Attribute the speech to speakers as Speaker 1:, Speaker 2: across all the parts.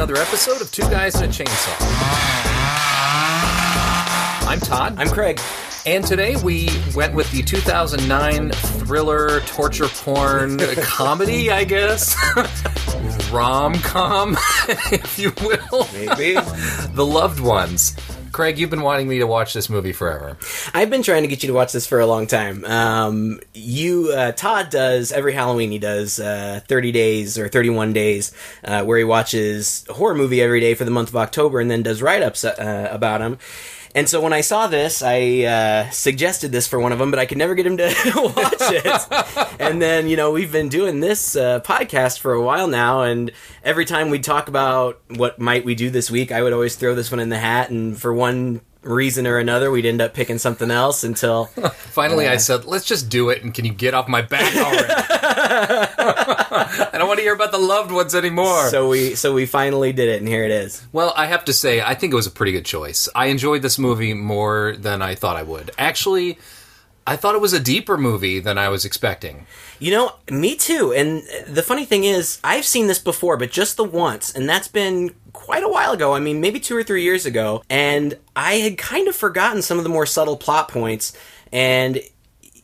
Speaker 1: another episode of Two Guys and a Chainsaw. I'm Todd.
Speaker 2: I'm Craig.
Speaker 1: And today we went with the 2009 thriller, torture porn comedy, I guess. Rom com, if you will.
Speaker 2: Maybe.
Speaker 1: the Loved Ones. Craig, you've been wanting me to watch this movie forever.
Speaker 2: I've been trying to get you to watch this for a long time. Um, you, uh, Todd does every Halloween. He does uh, 30 days or 31 days, uh, where he watches a horror movie every day for the month of October, and then does write ups uh, about them. And so when I saw this, I uh, suggested this for one of them, but I could never get him to watch it. and then, you know, we've been doing this uh, podcast for a while now, and every time we talk about what might we do this week, I would always throw this one in the hat, and for one reason or another, we'd end up picking something else until
Speaker 1: finally uh, I said, "Let's just do it." And can you get off my back already? I don't want to hear about the loved ones anymore.
Speaker 2: So we so we finally did it, and here it is.
Speaker 1: Well, I have to say, I think it was a pretty good choice. I enjoyed this movie more than I thought I would. Actually, I thought it was a deeper movie than I was expecting.
Speaker 2: You know, me too. And the funny thing is, I've seen this before, but just the once, and that's been quite a while ago. I mean, maybe two or three years ago. And I had kind of forgotten some of the more subtle plot points. And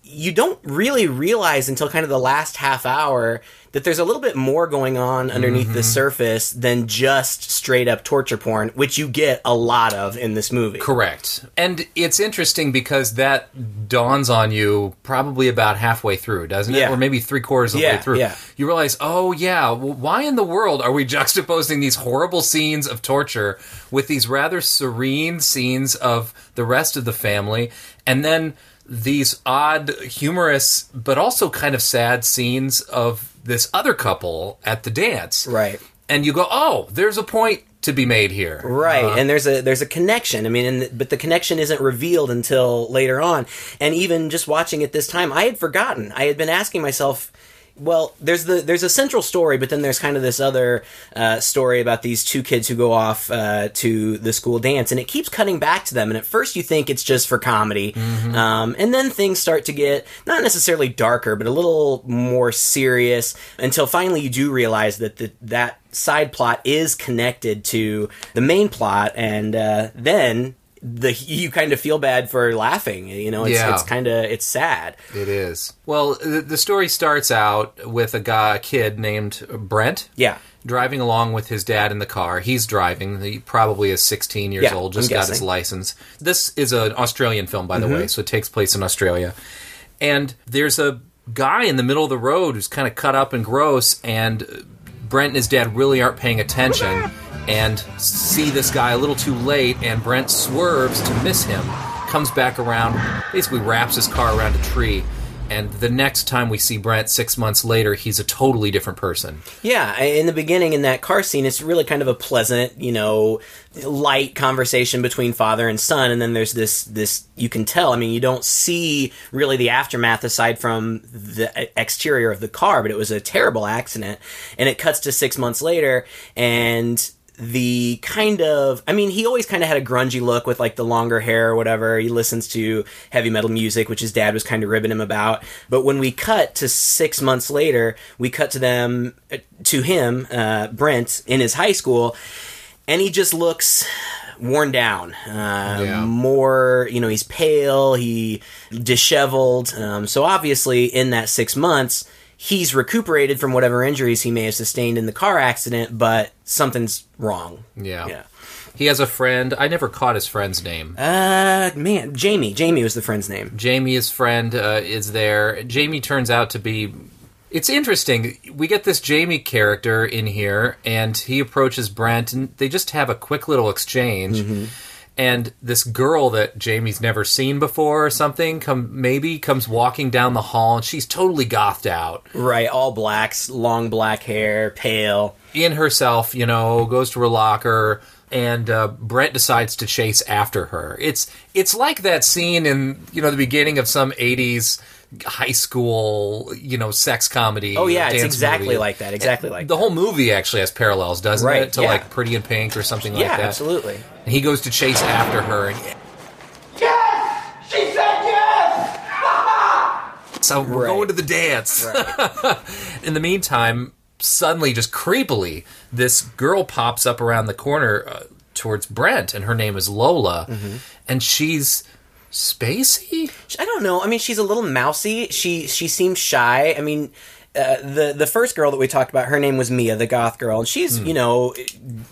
Speaker 2: you don't really realize until kind of the last half hour that there's a little bit more going on underneath mm-hmm. the surface than just straight up torture porn, which you get a lot of in this movie.
Speaker 1: Correct. And it's interesting because that dawns on you probably about halfway through, doesn't it?
Speaker 2: Yeah.
Speaker 1: Or maybe three quarters of the
Speaker 2: yeah,
Speaker 1: way through.
Speaker 2: Yeah.
Speaker 1: You realize, oh, yeah, why in the world are we juxtaposing these horrible scenes of torture with these rather serene scenes of the rest of the family? And then these odd, humorous, but also kind of sad scenes of this other couple at the dance.
Speaker 2: Right.
Speaker 1: And you go, oh, there's a point to be made here.
Speaker 2: Right. Uh, and there's a there's a connection. I mean, and, but the connection isn't revealed until later on. And even just watching it this time, I had forgotten. I had been asking myself well, there's the there's a central story, but then there's kind of this other uh, story about these two kids who go off uh, to the school dance, and it keeps cutting back to them. And at first, you think it's just for comedy, mm-hmm. um, and then things start to get not necessarily darker, but a little more serious until finally you do realize that the, that side plot is connected to the main plot, and uh, then the you kind of feel bad for laughing. You know, it's,
Speaker 1: yeah.
Speaker 2: it's kind of it's sad.
Speaker 1: It is. Well, the, the story starts out with a guy, a kid named Brent.
Speaker 2: Yeah.
Speaker 1: Driving along with his dad in the car. He's driving. He probably is 16 years
Speaker 2: yeah,
Speaker 1: old, just got his license. This is an Australian film, by the
Speaker 2: mm-hmm.
Speaker 1: way, so it takes place in Australia. And there's a guy in the middle of the road who's kind of cut up and gross, and Brent and his dad really aren't paying attention and see this guy a little too late, and Brent swerves to miss him, comes back around, basically wraps his car around a tree. And the next time we see Brent six months later, he's a totally different person.
Speaker 2: Yeah, in the beginning, in that car scene, it's really kind of a pleasant, you know, light conversation between father and son, and then there's this this you can tell. I mean, you don't see really the aftermath aside from the exterior of the car, but it was a terrible accident, and it cuts to six months later, and the kind of I mean he always kind of had a grungy look with like the longer hair or whatever. He listens to heavy metal music, which his dad was kind of ribbing him about. But when we cut to 6 months later, we cut to them to him, uh, Brent in his high school and he just looks worn down. Uh,
Speaker 1: Yeah.
Speaker 2: More, you know, he's pale, he disheveled. Um, so obviously, in that six months, he's recuperated from whatever injuries he may have sustained in the car accident, but something's wrong.
Speaker 1: Yeah.
Speaker 2: Yeah.
Speaker 1: He has a friend. I never caught his friend's name.
Speaker 2: Uh, man, Jamie. Jamie was the friend's name.
Speaker 1: Jamie's friend, uh, is there. Jamie turns out to be. It's interesting. We get this Jamie character in here, and he approaches Brent, and they just have a quick little exchange. And this girl that Jamie's never seen before, or something, come maybe comes walking down the hall, and she's totally gothed out
Speaker 2: Right, all blacks, long black hair, pale.
Speaker 1: in herself. You know, goes to her locker, and uh, Brent decides to chase after her. It's it's like that scene in you know the beginning of some '80s high school you know sex comedy.
Speaker 2: Oh yeah,
Speaker 1: or
Speaker 2: it's exactly
Speaker 1: movie.
Speaker 2: like that. Exactly like
Speaker 1: the
Speaker 2: that.
Speaker 1: whole movie actually has parallels, doesn't
Speaker 2: Right,
Speaker 1: it? To
Speaker 2: yeah.
Speaker 1: like Pretty in Pink or something
Speaker 2: Yeah,
Speaker 1: like that.
Speaker 2: absolutely.
Speaker 1: And he goes to chase after her, and
Speaker 3: Yes! She said yes!
Speaker 1: so we're
Speaker 2: Right.
Speaker 1: going to the dance. in the meantime, suddenly, just creepily, this girl pops up around the corner uh, towards Brent, and her name is Lola, and she's spacey.
Speaker 2: I don't know. I mean, she's a little mousy. She she seems shy. I mean, uh, the the first girl that we talked about, her name was Mia, the goth girl, and she's
Speaker 1: Hmm.
Speaker 2: you know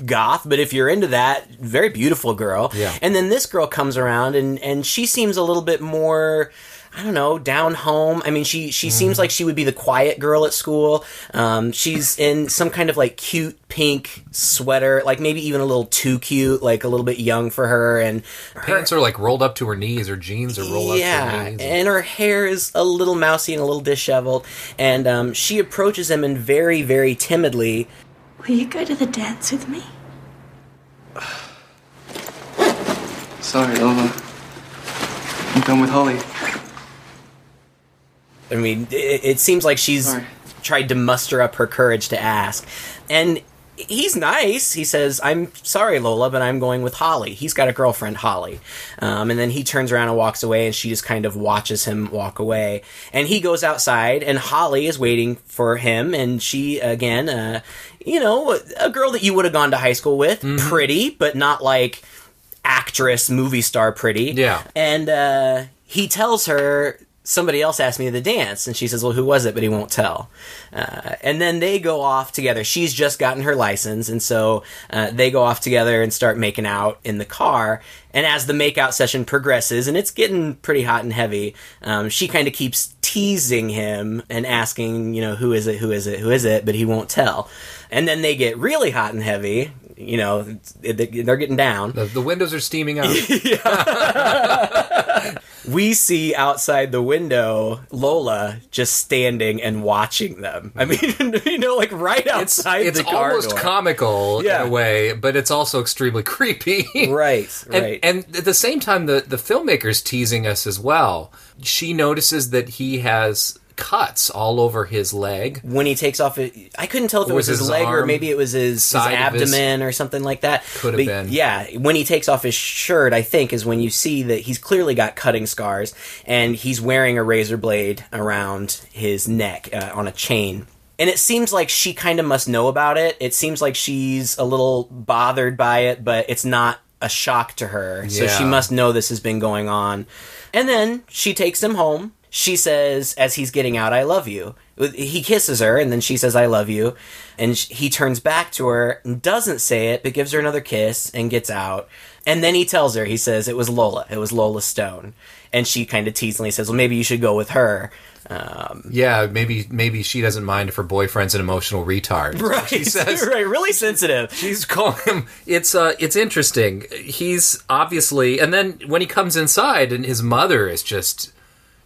Speaker 2: goth, but if you're into that, very beautiful girl.
Speaker 1: Yeah.
Speaker 2: And then this girl comes around, and and she seems a little bit more. I don't know, down home. I mean, she she
Speaker 1: Hmm.
Speaker 2: seems like she would be the quiet girl at school. Um, she's in some kind of like cute pink sweater, like maybe even a little too cute, like a little bit young for her. And her,
Speaker 1: Pants are like rolled up to her knees, her jeans are rolled up to
Speaker 2: yeah,
Speaker 1: her knees.
Speaker 2: and her hair is a little mousy and a little disheveled. And um, she approaches him and very, very timidly.
Speaker 4: Will you go to the dance with me?
Speaker 5: Sorry, Lola. I'm done with Holly.
Speaker 2: I mean, it, it seems like she's
Speaker 5: Sorry.
Speaker 2: tried to muster up her courage to ask. And he's nice. He says, I'm sorry, Lola, but I'm going with Holly. He's got a girlfriend, Holly. Um, and then he turns around and walks away, and she just kind of watches him walk away. And he goes outside, and Holly is waiting for him. And she, again, uh, you know, a girl that you would have gone to high school with. Pretty, but not like actress, movie star pretty.
Speaker 1: Yeah.
Speaker 2: And uh, he tells her, somebody else asked me to the dance. And she says, well, who was it? But he won't tell. Uh, and then they go off together. She's just gotten her license. And so uh, they go off together and start making out in the car. And as the makeout session progresses, and it's getting pretty hot and heavy, um, she kind of keeps teasing him and asking, you know, who is it, who is it, who is it, but he won't tell. And then they get really hot and heavy. You know, they're getting down.
Speaker 1: the, the windows are steaming up.
Speaker 2: we see outside the window Lola just standing and watching them. I mean, you know, like right outside
Speaker 1: it's
Speaker 2: the car
Speaker 1: almost
Speaker 2: door.
Speaker 1: comical
Speaker 2: Yeah.
Speaker 1: in a way, but it's also extremely creepy.
Speaker 2: right,
Speaker 1: And,
Speaker 2: right.
Speaker 1: and at the same time, the, the filmmaker's teasing us as well. She notices that he has cuts all over his leg.
Speaker 2: when he takes off it, I couldn't tell if it was
Speaker 1: his
Speaker 2: his leg or maybe it was his, his
Speaker 1: of his-
Speaker 2: abdomen or something like that.
Speaker 1: Could have been.
Speaker 2: Yeah, when he takes off his shirt, I think is when you see that he's clearly got cutting scars and he's wearing a razor blade around his neck uh, on a chain. And it seems like she kind of must know about it. It seems like she's a little bothered by it, but it's not a shock to her. So she must know this has been going on. And then she takes him home. She says, as he's getting out, I love you. He kisses her, and then she says, I love you. And sh- he turns back to her and doesn't say it, but gives her another kiss and gets out. And then he tells her, he says, it was Lola. It was Lola Stone. And she kind of teasingly says, well, maybe you should go with her. Um,
Speaker 1: Yeah, maybe maybe she doesn't mind if her boyfriend's an emotional retard.
Speaker 2: right.
Speaker 1: She says
Speaker 2: right. Really sensitive.
Speaker 1: she's calling him. It's uh, it's interesting. He's obviously, and then when he comes inside, and his mother is just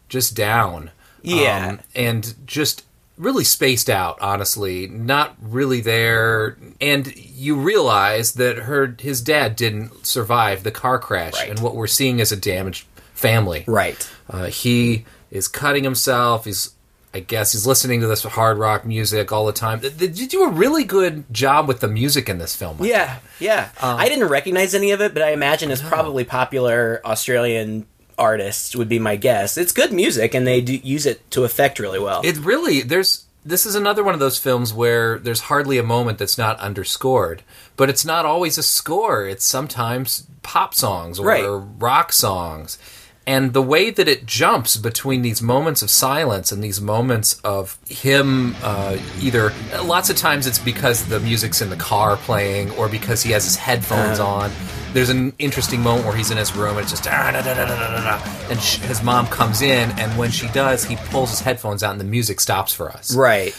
Speaker 1: just down.
Speaker 2: Yeah.
Speaker 1: um, and just really spaced out. Honestly, not really there. And you realize that her his dad didn't survive the car crash,
Speaker 2: Right.
Speaker 1: and what we're seeing is a damaged family.
Speaker 2: Right.
Speaker 1: Uh, he is cutting himself. He's, I guess, he's listening to this hard rock music all the time. They, do a really good job with the music in this film.
Speaker 2: Yeah, yeah.
Speaker 1: Um,
Speaker 2: I didn't recognize any of it, but I imagine it's probably popular Australian artists would be my guess. It's good music, and they do use it to effect really well.
Speaker 1: It really there's this is another one of those films where there's hardly a moment that's not underscored, but it's not always a score. It's sometimes pop songs or
Speaker 2: Right.
Speaker 1: rock songs. And the way that it jumps between these moments of silence and these moments of him, uh, either lots of times it's because the music's in the car playing or because he has his headphones on. There's an interesting moment where he's in his room and it's just "Ah, da, da, da, da, da, da," and his mom comes in and when she does, he pulls his headphones out and the music stops for us.
Speaker 2: right.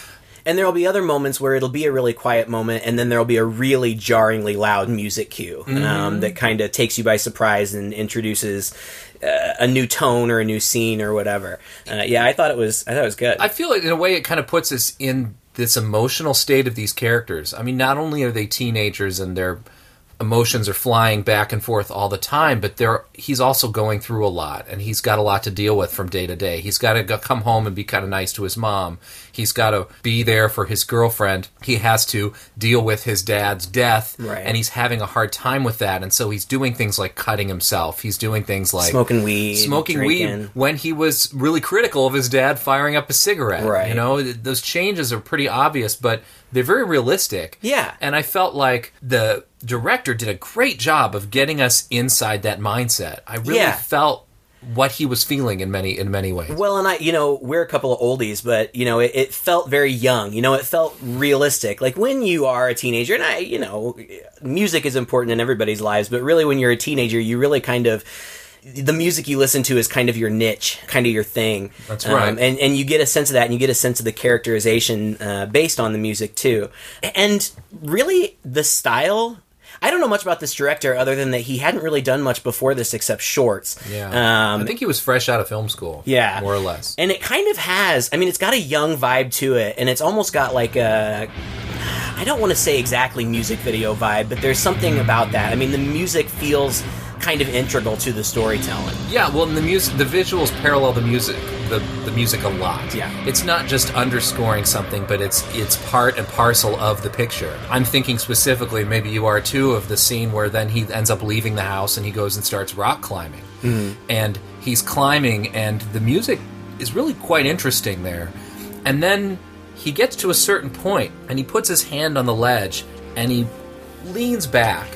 Speaker 2: And there'll be other moments where it'll be a really quiet moment, and then there'll be a really jarringly loud music cue
Speaker 1: Mm-hmm.
Speaker 2: um, that kind of takes you by surprise and introduces uh, a new tone or a new scene or whatever. Uh, yeah, I thought it was. I thought it was good.
Speaker 1: I feel like in a way it kind of puts us in this emotional state of these characters. I mean, not only are they teenagers and they're emotions are flying back and forth all the time, but there he's also going through a lot, and he's got a lot to deal with from day to day. He's got to go, come home and be kind of nice to his mom. He's got to be there for his girlfriend. He has to deal with his dad's death,
Speaker 2: Right.
Speaker 1: and he's having a hard time with that. And so he's doing things like cutting himself. He's doing things like
Speaker 2: Smoking weed,
Speaker 1: smoking
Speaker 2: drinking.
Speaker 1: weed when he was really critical of his dad firing up a cigarette.
Speaker 2: Right.
Speaker 1: You know, those changes are pretty obvious, but they're very realistic.
Speaker 2: Yeah.
Speaker 1: And I felt like the director did a great job of getting us inside that mindset. I really
Speaker 2: Yeah.
Speaker 1: felt what he was feeling in many in many ways.
Speaker 2: Well, and I, you know, we're a couple of oldies, but you know, it, it felt very young. You know, it felt realistic. Like when you are a teenager, and I, you know, music is important in everybody's lives, but really, when you're a teenager, you really kind of the music you listen to is kind of your niche, kind of your thing.
Speaker 1: That's right.
Speaker 2: Um, and and you get a sense of that, and you get a sense of the characterization uh, based on the music too. And really, the style. I don't know much about this director other than that he hadn't really done much before this except shorts.
Speaker 1: yeah.
Speaker 2: Um,
Speaker 1: I think he was fresh out of film school.
Speaker 2: Yeah.
Speaker 1: More or less.
Speaker 2: and it kind of has. I mean, it's got a young vibe to it, and it's almost got like a. I don't want to say exactly music video vibe, but there's something about that. I mean, the music feels kind of integral to the storytelling.
Speaker 1: Yeah, well, and the music, the visuals parallel the music, the the music a lot.
Speaker 2: Yeah.
Speaker 1: it's not just underscoring something, but it's it's part and parcel of the picture. I'm thinking specifically, maybe you are too, of the scene where then he ends up leaving the house and he goes and starts rock climbing, mm-hmm. and he's climbing, and the music is really quite interesting there, and then he gets to a certain point, and he puts his hand on the ledge, and he leans back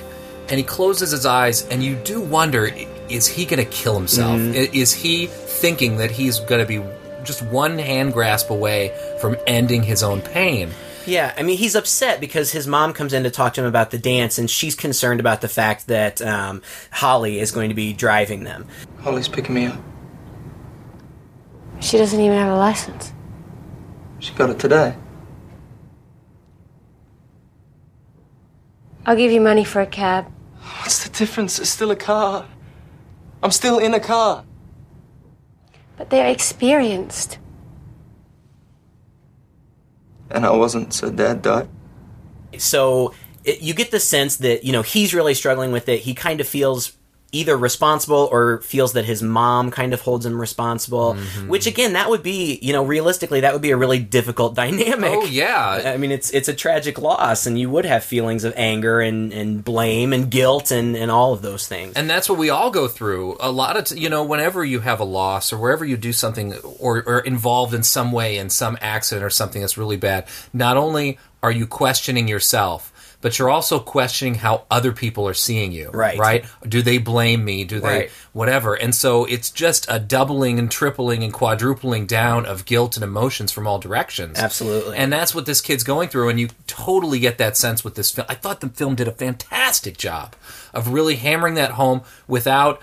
Speaker 1: and he closes his eyes and you do wonder is he going to kill himself I- is he thinking that he's going to be just one hand grasp away from ending his own pain
Speaker 2: Yeah, I mean, he's upset because his mom comes in to talk to him about the dance, and she's concerned about the fact that um, Holly is going to be driving them.
Speaker 5: Holly's picking me up.
Speaker 6: She doesn't even have a license.
Speaker 5: She got it today.
Speaker 6: I'll give you money for a cab.
Speaker 5: What's the difference? It's still a car. I'm still in a car.
Speaker 6: But they're experienced.
Speaker 5: And I wasn't, so Dad died.
Speaker 2: so it, you get the sense that you know he's really struggling with it he kind of feels either responsible or feels that his mom kind of holds him responsible
Speaker 1: Mm-hmm.
Speaker 2: which again that would be you know realistically that would be a really difficult dynamic
Speaker 1: oh yeah
Speaker 2: I mean, it's it's a tragic loss, and you would have feelings of anger and, and blame and guilt and, and all of those things.
Speaker 1: and that's what we all go through a lot of t- you know whenever you have a loss or wherever you do something or, or involved in some way in some accident or something that's really bad not only are you questioning yourself but you're also questioning how other people are seeing you
Speaker 2: Right.
Speaker 1: right do they blame me do they
Speaker 2: Right.
Speaker 1: whatever and so it's just a doubling and tripling and quadrupling down of guilt and emotions from all directions
Speaker 2: Absolutely.
Speaker 1: and that's what this kid's going through and you totally get that sense with this film i thought the film did a fantastic job of really hammering that home without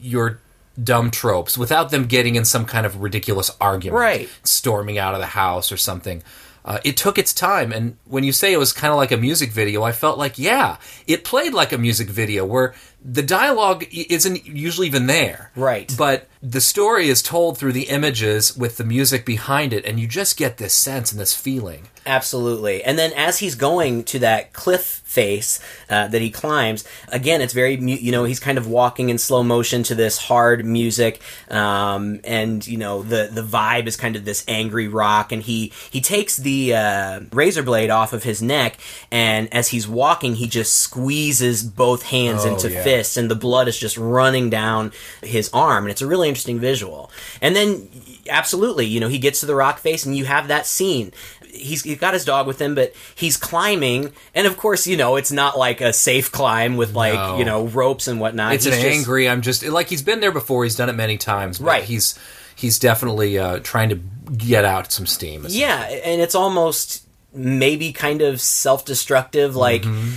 Speaker 1: your dumb tropes without them getting in some kind of ridiculous argument
Speaker 2: Right.
Speaker 1: storming out of the house or something uh, it took its time and when you say it was kind of like a music video i felt like yeah it played like a music video where the dialogue isn't usually even there
Speaker 2: Right.
Speaker 1: but the story is told through the images with the music behind it and you just get this sense and this feeling
Speaker 2: Absolutely. And then as he's going to that cliff face uh, that he climbs, again, it's very, you know, he's kind of walking in slow motion to this hard music. Um, and, you know, the, the vibe is kind of this angry rock. And he, he takes the uh, razor blade off of his neck. And as he's walking, he just squeezes both hands
Speaker 1: Oh,
Speaker 2: into
Speaker 1: yeah.
Speaker 2: Fists. And the blood is just running down his arm. And it's a really interesting visual. And then, absolutely, you know, he gets to the rock face and you have that scene he's, he's got his dog with him, but he's climbing, and of course, you know, it's not like a safe climb with like
Speaker 1: No.
Speaker 2: you know ropes and whatnot.
Speaker 1: it's
Speaker 2: He's
Speaker 1: an
Speaker 2: just-
Speaker 1: angry i'm just like he's been there before he's done it many times but
Speaker 2: Right.
Speaker 1: he's he's definitely uh, trying to get out some steam
Speaker 2: Yeah, and it's almost maybe kind of self-destructive. Like m-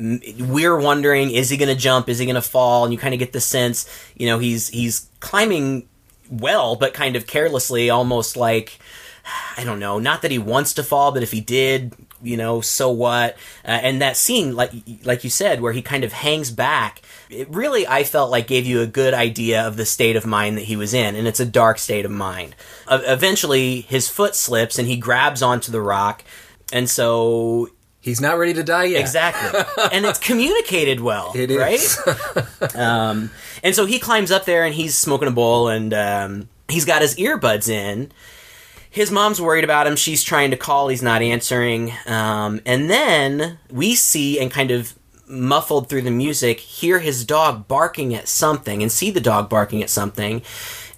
Speaker 2: we're wondering, is he going to jump? Is he going to fall? And you kind of get the sense, you know, he's he's climbing well, but kind of carelessly, almost like. I don't know. Not that he wants to fall, but if he did, you know, so what? Uh, and that scene, like like you said, where he kind of hangs back, it really I felt like gave you a good idea of the state of mind that he was in, and it's a dark state of mind. Uh, eventually, his foot slips and he grabs onto the rock, and so
Speaker 1: He's not ready to die yet.
Speaker 2: Exactly. and it's communicated well.
Speaker 1: It is.
Speaker 2: Right? um, and so he climbs up there and he's smoking a bowl and um, he's got his earbuds in. His mom's worried about him. She's trying to call. He's not answering. Um, and then we see and kind of muffled through the music hear his dog barking at something and see the dog barking at something.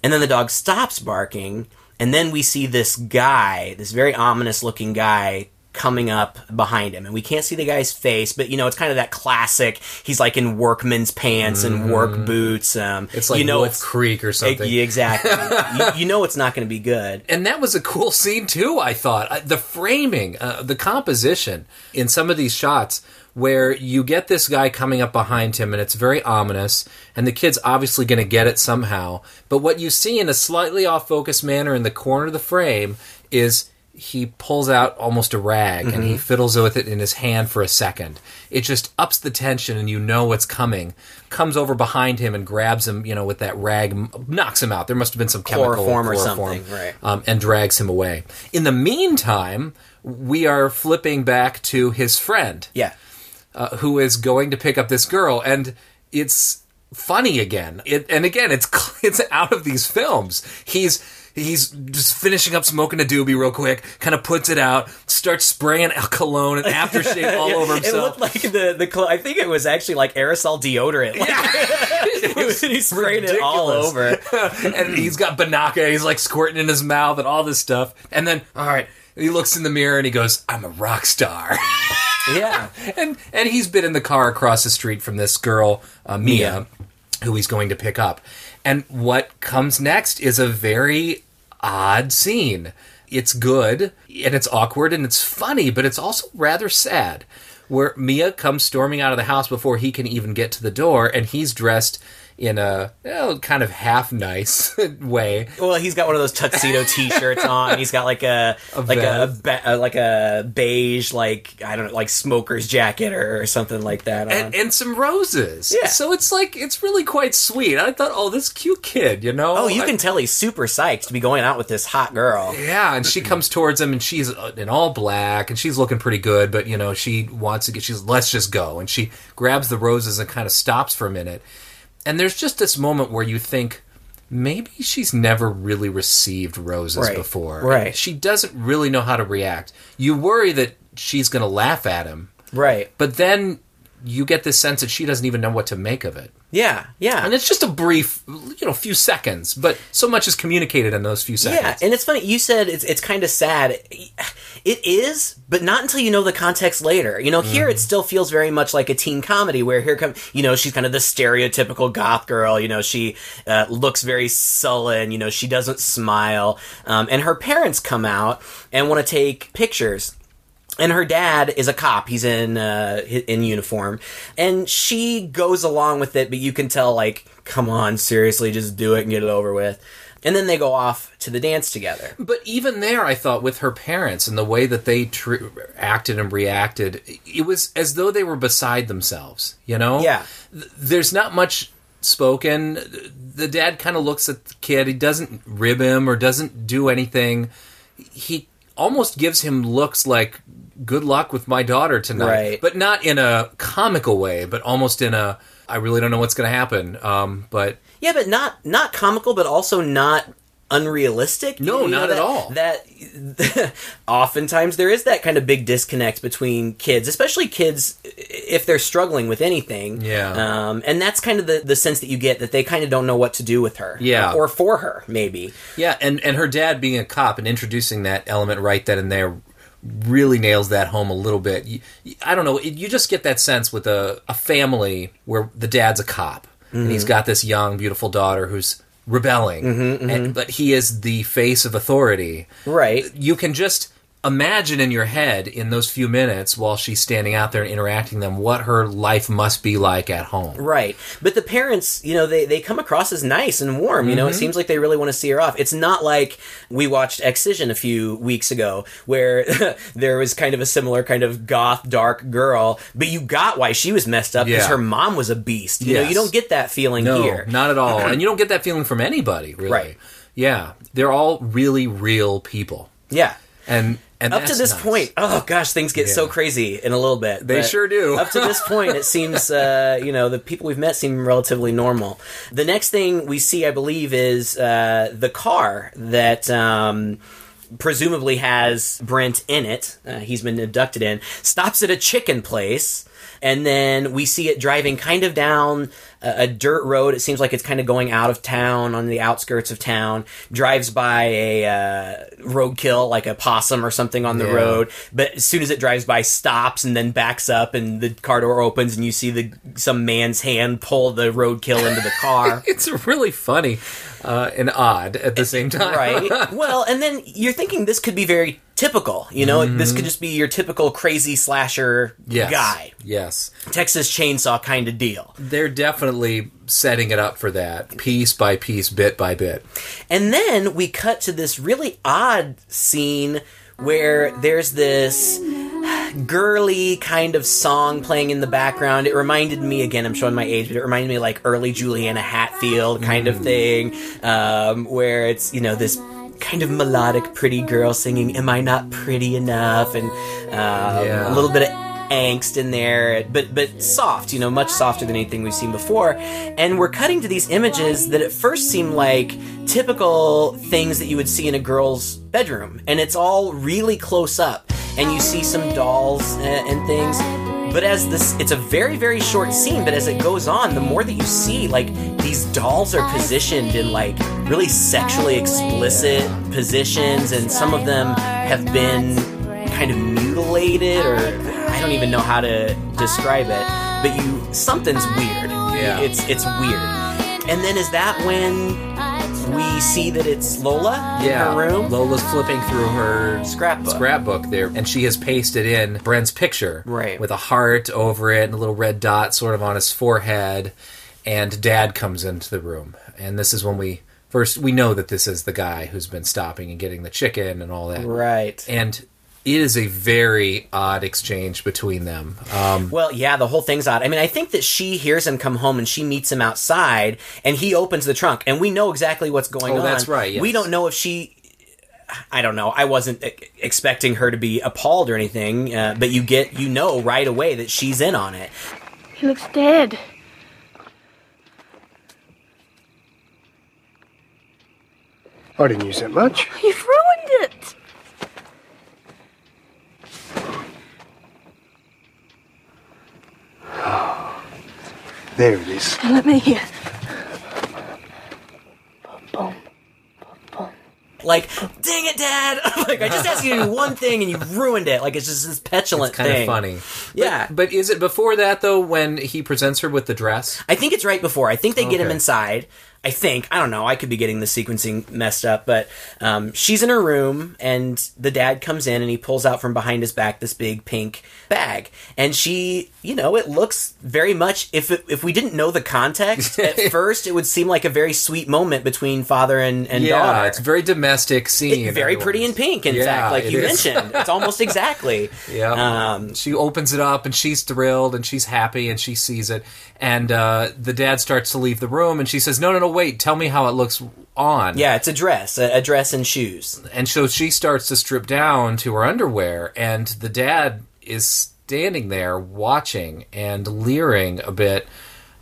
Speaker 2: And then the dog stops barking. And then we see this guy, this very ominous looking guy, coming up behind him and we can't see the guy's face but you know it's kind of that classic he's like in workman's pants and work boots um
Speaker 1: Mm-hmm. It's like
Speaker 2: you know
Speaker 1: Wolf Creek or something.
Speaker 2: E- exactly you, you know it's not going to be good
Speaker 1: and that was a cool scene too. I thought Uh, the framing, uh, the composition in some of these shots where you get this guy coming up behind him and it's very ominous and the kid's obviously going to get it somehow but what you see in a slightly off focus manner in the corner of the frame is he pulls out almost a rag and he fiddles with it in his hand for a second it just ups the tension and you know what's coming comes over behind him and grabs him you know with that rag knocks him out there must have been some chemical
Speaker 2: Chloroform or
Speaker 1: chloroform,
Speaker 2: something, right.
Speaker 1: um, and drags him away. In the meantime, we are flipping back to his friend,
Speaker 2: yeah
Speaker 1: uh, who is going to pick up this girl, and it's funny again. It, and again, it's it's out of these films. He's he's just finishing up smoking a doobie real quick, kind of puts it out, starts spraying cologne and aftershave all over himself.
Speaker 2: it looked like the the clo- I think it was actually like aerosol deodorant. Like,
Speaker 1: It was
Speaker 2: he sprayed it all over.
Speaker 1: and he's got Binaca, he's like squirting in his mouth and all this stuff. And then, all right, he looks in the mirror and he goes, "I'm a rock star."
Speaker 2: Yeah,
Speaker 1: and and he's been in the car across the street from this girl uh, Mia, who he's going to pick up. And what comes next is a very odd scene. It's good and it's awkward and it's funny, but it's also rather sad. Where Mia comes storming out of the house before he can even get to the door, and he's dressed in a well, kind of half nice way.
Speaker 2: Well, he's got one of those tuxedo T-shirts on. He's got like a, like a, ba- uh, like a beige like I don't know like smoker's jacket or, or something like that. On.
Speaker 1: And, and some roses.
Speaker 2: Yeah.
Speaker 1: So it's like, it's really quite sweet. I thought, oh, this cute kid, you know?
Speaker 2: oh, you
Speaker 1: I-
Speaker 2: can tell he's super psyched to be going out with this hot girl.
Speaker 1: Yeah, and she comes towards him, and she's uh, in all black, and she's looking pretty good. But you know, she wants to get. She's let's just go, and she grabs the roses and kind of stops for a minute. And there's just this moment where you think maybe she's never really received roses
Speaker 2: Right,
Speaker 1: before.
Speaker 2: right.
Speaker 1: She doesn't really know how to react. You worry that she's going to laugh at him,
Speaker 2: Right.
Speaker 1: but then you get this sense that she doesn't even know what to make of it.
Speaker 2: Yeah. Yeah.
Speaker 1: And it's just a brief, you know, few seconds, but so much is communicated in those few seconds.
Speaker 2: Yeah, and it's funny. You said it's it's kind of sad. It is, but not until you know the context later. You know, here
Speaker 1: Mm-hmm.
Speaker 2: it still feels very much like a teen comedy, where here come you know she's kind of the stereotypical goth girl. You know, she uh, looks very sullen. You know, she doesn't smile, um, and her parents come out and want to take pictures and her dad is a cop. He's in uh, in uniform, and she goes along with it. But you can tell, like, come on, seriously, just do it and get it over with. And then they go off to the dance together.
Speaker 1: But even there, I thought with her parents and the way that they tr- acted and reacted, it was as though they were beside themselves. You know?
Speaker 2: Yeah.
Speaker 1: Th- There's not much spoken. The dad kind of looks at the kid. He doesn't rib him or doesn't do anything. He almost gives him looks like "Good luck with my daughter tonight,"
Speaker 2: Right.
Speaker 1: but not in a comical way, but almost in a I really don't know what's going to happen." Um, but
Speaker 2: Yeah, but not not comical, but also not unrealistic.
Speaker 1: No,
Speaker 2: You know,
Speaker 1: not at all.
Speaker 2: That oftentimes there is that kind of big disconnect between kids, especially kids if they're struggling with anything.
Speaker 1: Yeah.
Speaker 2: um, and that's kind of the the sense that you get that they kind of don't know what to do with her.
Speaker 1: Yeah.
Speaker 2: or for her maybe.
Speaker 1: Yeah, and and her dad being a cop and introducing that element right then and there really nails that home a little bit. You, I don't know, you just get that sense with a, a family where the dad's a cop and he's mm-hmm. got this young, beautiful daughter who's rebelling, mm-hmm, and, mm-hmm. but he is the face of authority.
Speaker 2: Right.
Speaker 1: You can just imagine in your head in those few minutes while she's standing out there and interacting them what her life must be like at home.
Speaker 2: Right. But the parents, you know, they, they come across as nice and warm. You know,
Speaker 1: Mm-hmm.
Speaker 2: it seems like they really want to see her off. It's not like we watched Excision a few weeks ago where there was kind of a similar kind of goth, dark girl, but you got why she was messed up because
Speaker 1: Yeah.
Speaker 2: her mom was a beast. You know, you don't get that feeling
Speaker 1: No,
Speaker 2: here.
Speaker 1: not at all. and you don't get that feeling from anybody, really.
Speaker 2: Right.
Speaker 1: Yeah, they're all really real people.
Speaker 2: Yeah.
Speaker 1: And And
Speaker 2: up to this
Speaker 1: nice.
Speaker 2: point, oh gosh, things get so crazy in a little bit.
Speaker 1: They sure do.
Speaker 2: up to this point, it seems uh, you know the people we've met seem relatively normal. The next thing we see, I believe, is uh, the car that. Um, presumably has Brent in it. Uh, he's been abducted in. Stops at a chicken place, and then we see it driving kind of down a, a dirt road. It seems like it's kind of going out of town on the outskirts of town. Drives by a uh, roadkill, like a possum or something on the
Speaker 1: Yeah.
Speaker 2: road. But as soon as it drives by, stops and then backs up, and the car door opens, and you see the some man's hand pull the roadkill into the car.
Speaker 1: It's really funny uh, and odd at the same time.
Speaker 2: right? Well, and then you're thinking this could be very typical. You know, this could just be your typical crazy slasher
Speaker 1: Yes.
Speaker 2: guy,
Speaker 1: Yes.
Speaker 2: Texas Chainsaw kind of deal.
Speaker 1: They're definitely setting it up for that, piece by piece, bit by bit.
Speaker 2: And then we cut to this really odd scene where there's this girly kind of song playing in the background. It reminded me, again, I'm showing my age, but it reminded me like early Juliana Hatfield kind of thing, um, where it's, you know, this kind of melodic pretty girl singing, Am I Not Pretty Enough? And um,
Speaker 1: Yeah.
Speaker 2: a little bit of angst in there, but but soft, you know, much softer than anything we've seen before. And we're cutting to these images that at first seem like typical things that you would see in a girl's bedroom, and it's all really close up, and you see some dolls and, and things. But as this, it's a very very short scene. But as it goes on, the more that you see, like these dolls are positioned in like really sexually explicit positions, and some of them have been kind of mutilated or I don't even know how to describe it. But you something's weird.
Speaker 1: Yeah.
Speaker 2: It's it's weird. And then is that when we see that it's Lola in her room?
Speaker 1: Lola's flipping through her
Speaker 2: Scrapbook.
Speaker 1: scrapbook there, and she has pasted in Brent's picture,
Speaker 2: Right.
Speaker 1: with a heart over it and a little red dot sort of on his forehead. And Dad comes into the room, and this is when we first we know that this is the guy who's been stopping and getting the chicken and all that,
Speaker 2: Right.
Speaker 1: And it is a very odd exchange between them. Um,
Speaker 2: Well, yeah, the whole thing's odd. I mean, I think that she hears him come home and she meets him outside and he opens the trunk and we know exactly what's going
Speaker 1: Oh,
Speaker 2: on.
Speaker 1: that's right, yes.
Speaker 2: We don't know if she I don't know. I wasn't e- expecting her to be appalled or anything, uh, but you get you know right away that she's in on it.
Speaker 4: He looks dead.
Speaker 7: I didn't use that much.
Speaker 4: You've ruined it.
Speaker 7: There it is.
Speaker 4: Now let me hear. Boom. Boom.
Speaker 2: Like, dang it, Dad! like, I just asked you to do one thing and you ruined it. Like, it's just this petulant thing.
Speaker 1: kind
Speaker 2: thing.
Speaker 1: of funny.
Speaker 2: Yeah.
Speaker 1: But, but is it before that though when he presents her with the dress?
Speaker 2: I think it's right before. I think they get him
Speaker 1: Okay.
Speaker 2: inside. I think. I don't know. I could be getting the sequencing messed up, but um, she's in her room, and the dad comes in and he pulls out from behind his back this big pink bag. And she, you know, it looks very much, if, it, if we didn't know the context at first, it would seem like a very sweet moment between father and, and
Speaker 1: yeah,
Speaker 2: daughter.
Speaker 1: it's a very domestic scene.
Speaker 2: It- very pretty in pink, in
Speaker 1: Yeah,
Speaker 2: fact, like you
Speaker 1: is.
Speaker 2: mentioned. It's almost exactly.
Speaker 1: Yeah.
Speaker 2: Um,
Speaker 1: she opens it up and she's thrilled and she's happy and she sees it. And uh, the dad starts to leave the room and she says, No, no, no, wait, tell me how it looks on.
Speaker 2: yeah, it's a dress, a, a dress and shoes.
Speaker 1: And so she starts to strip down to her underwear and the dad is standing there watching and leering a bit.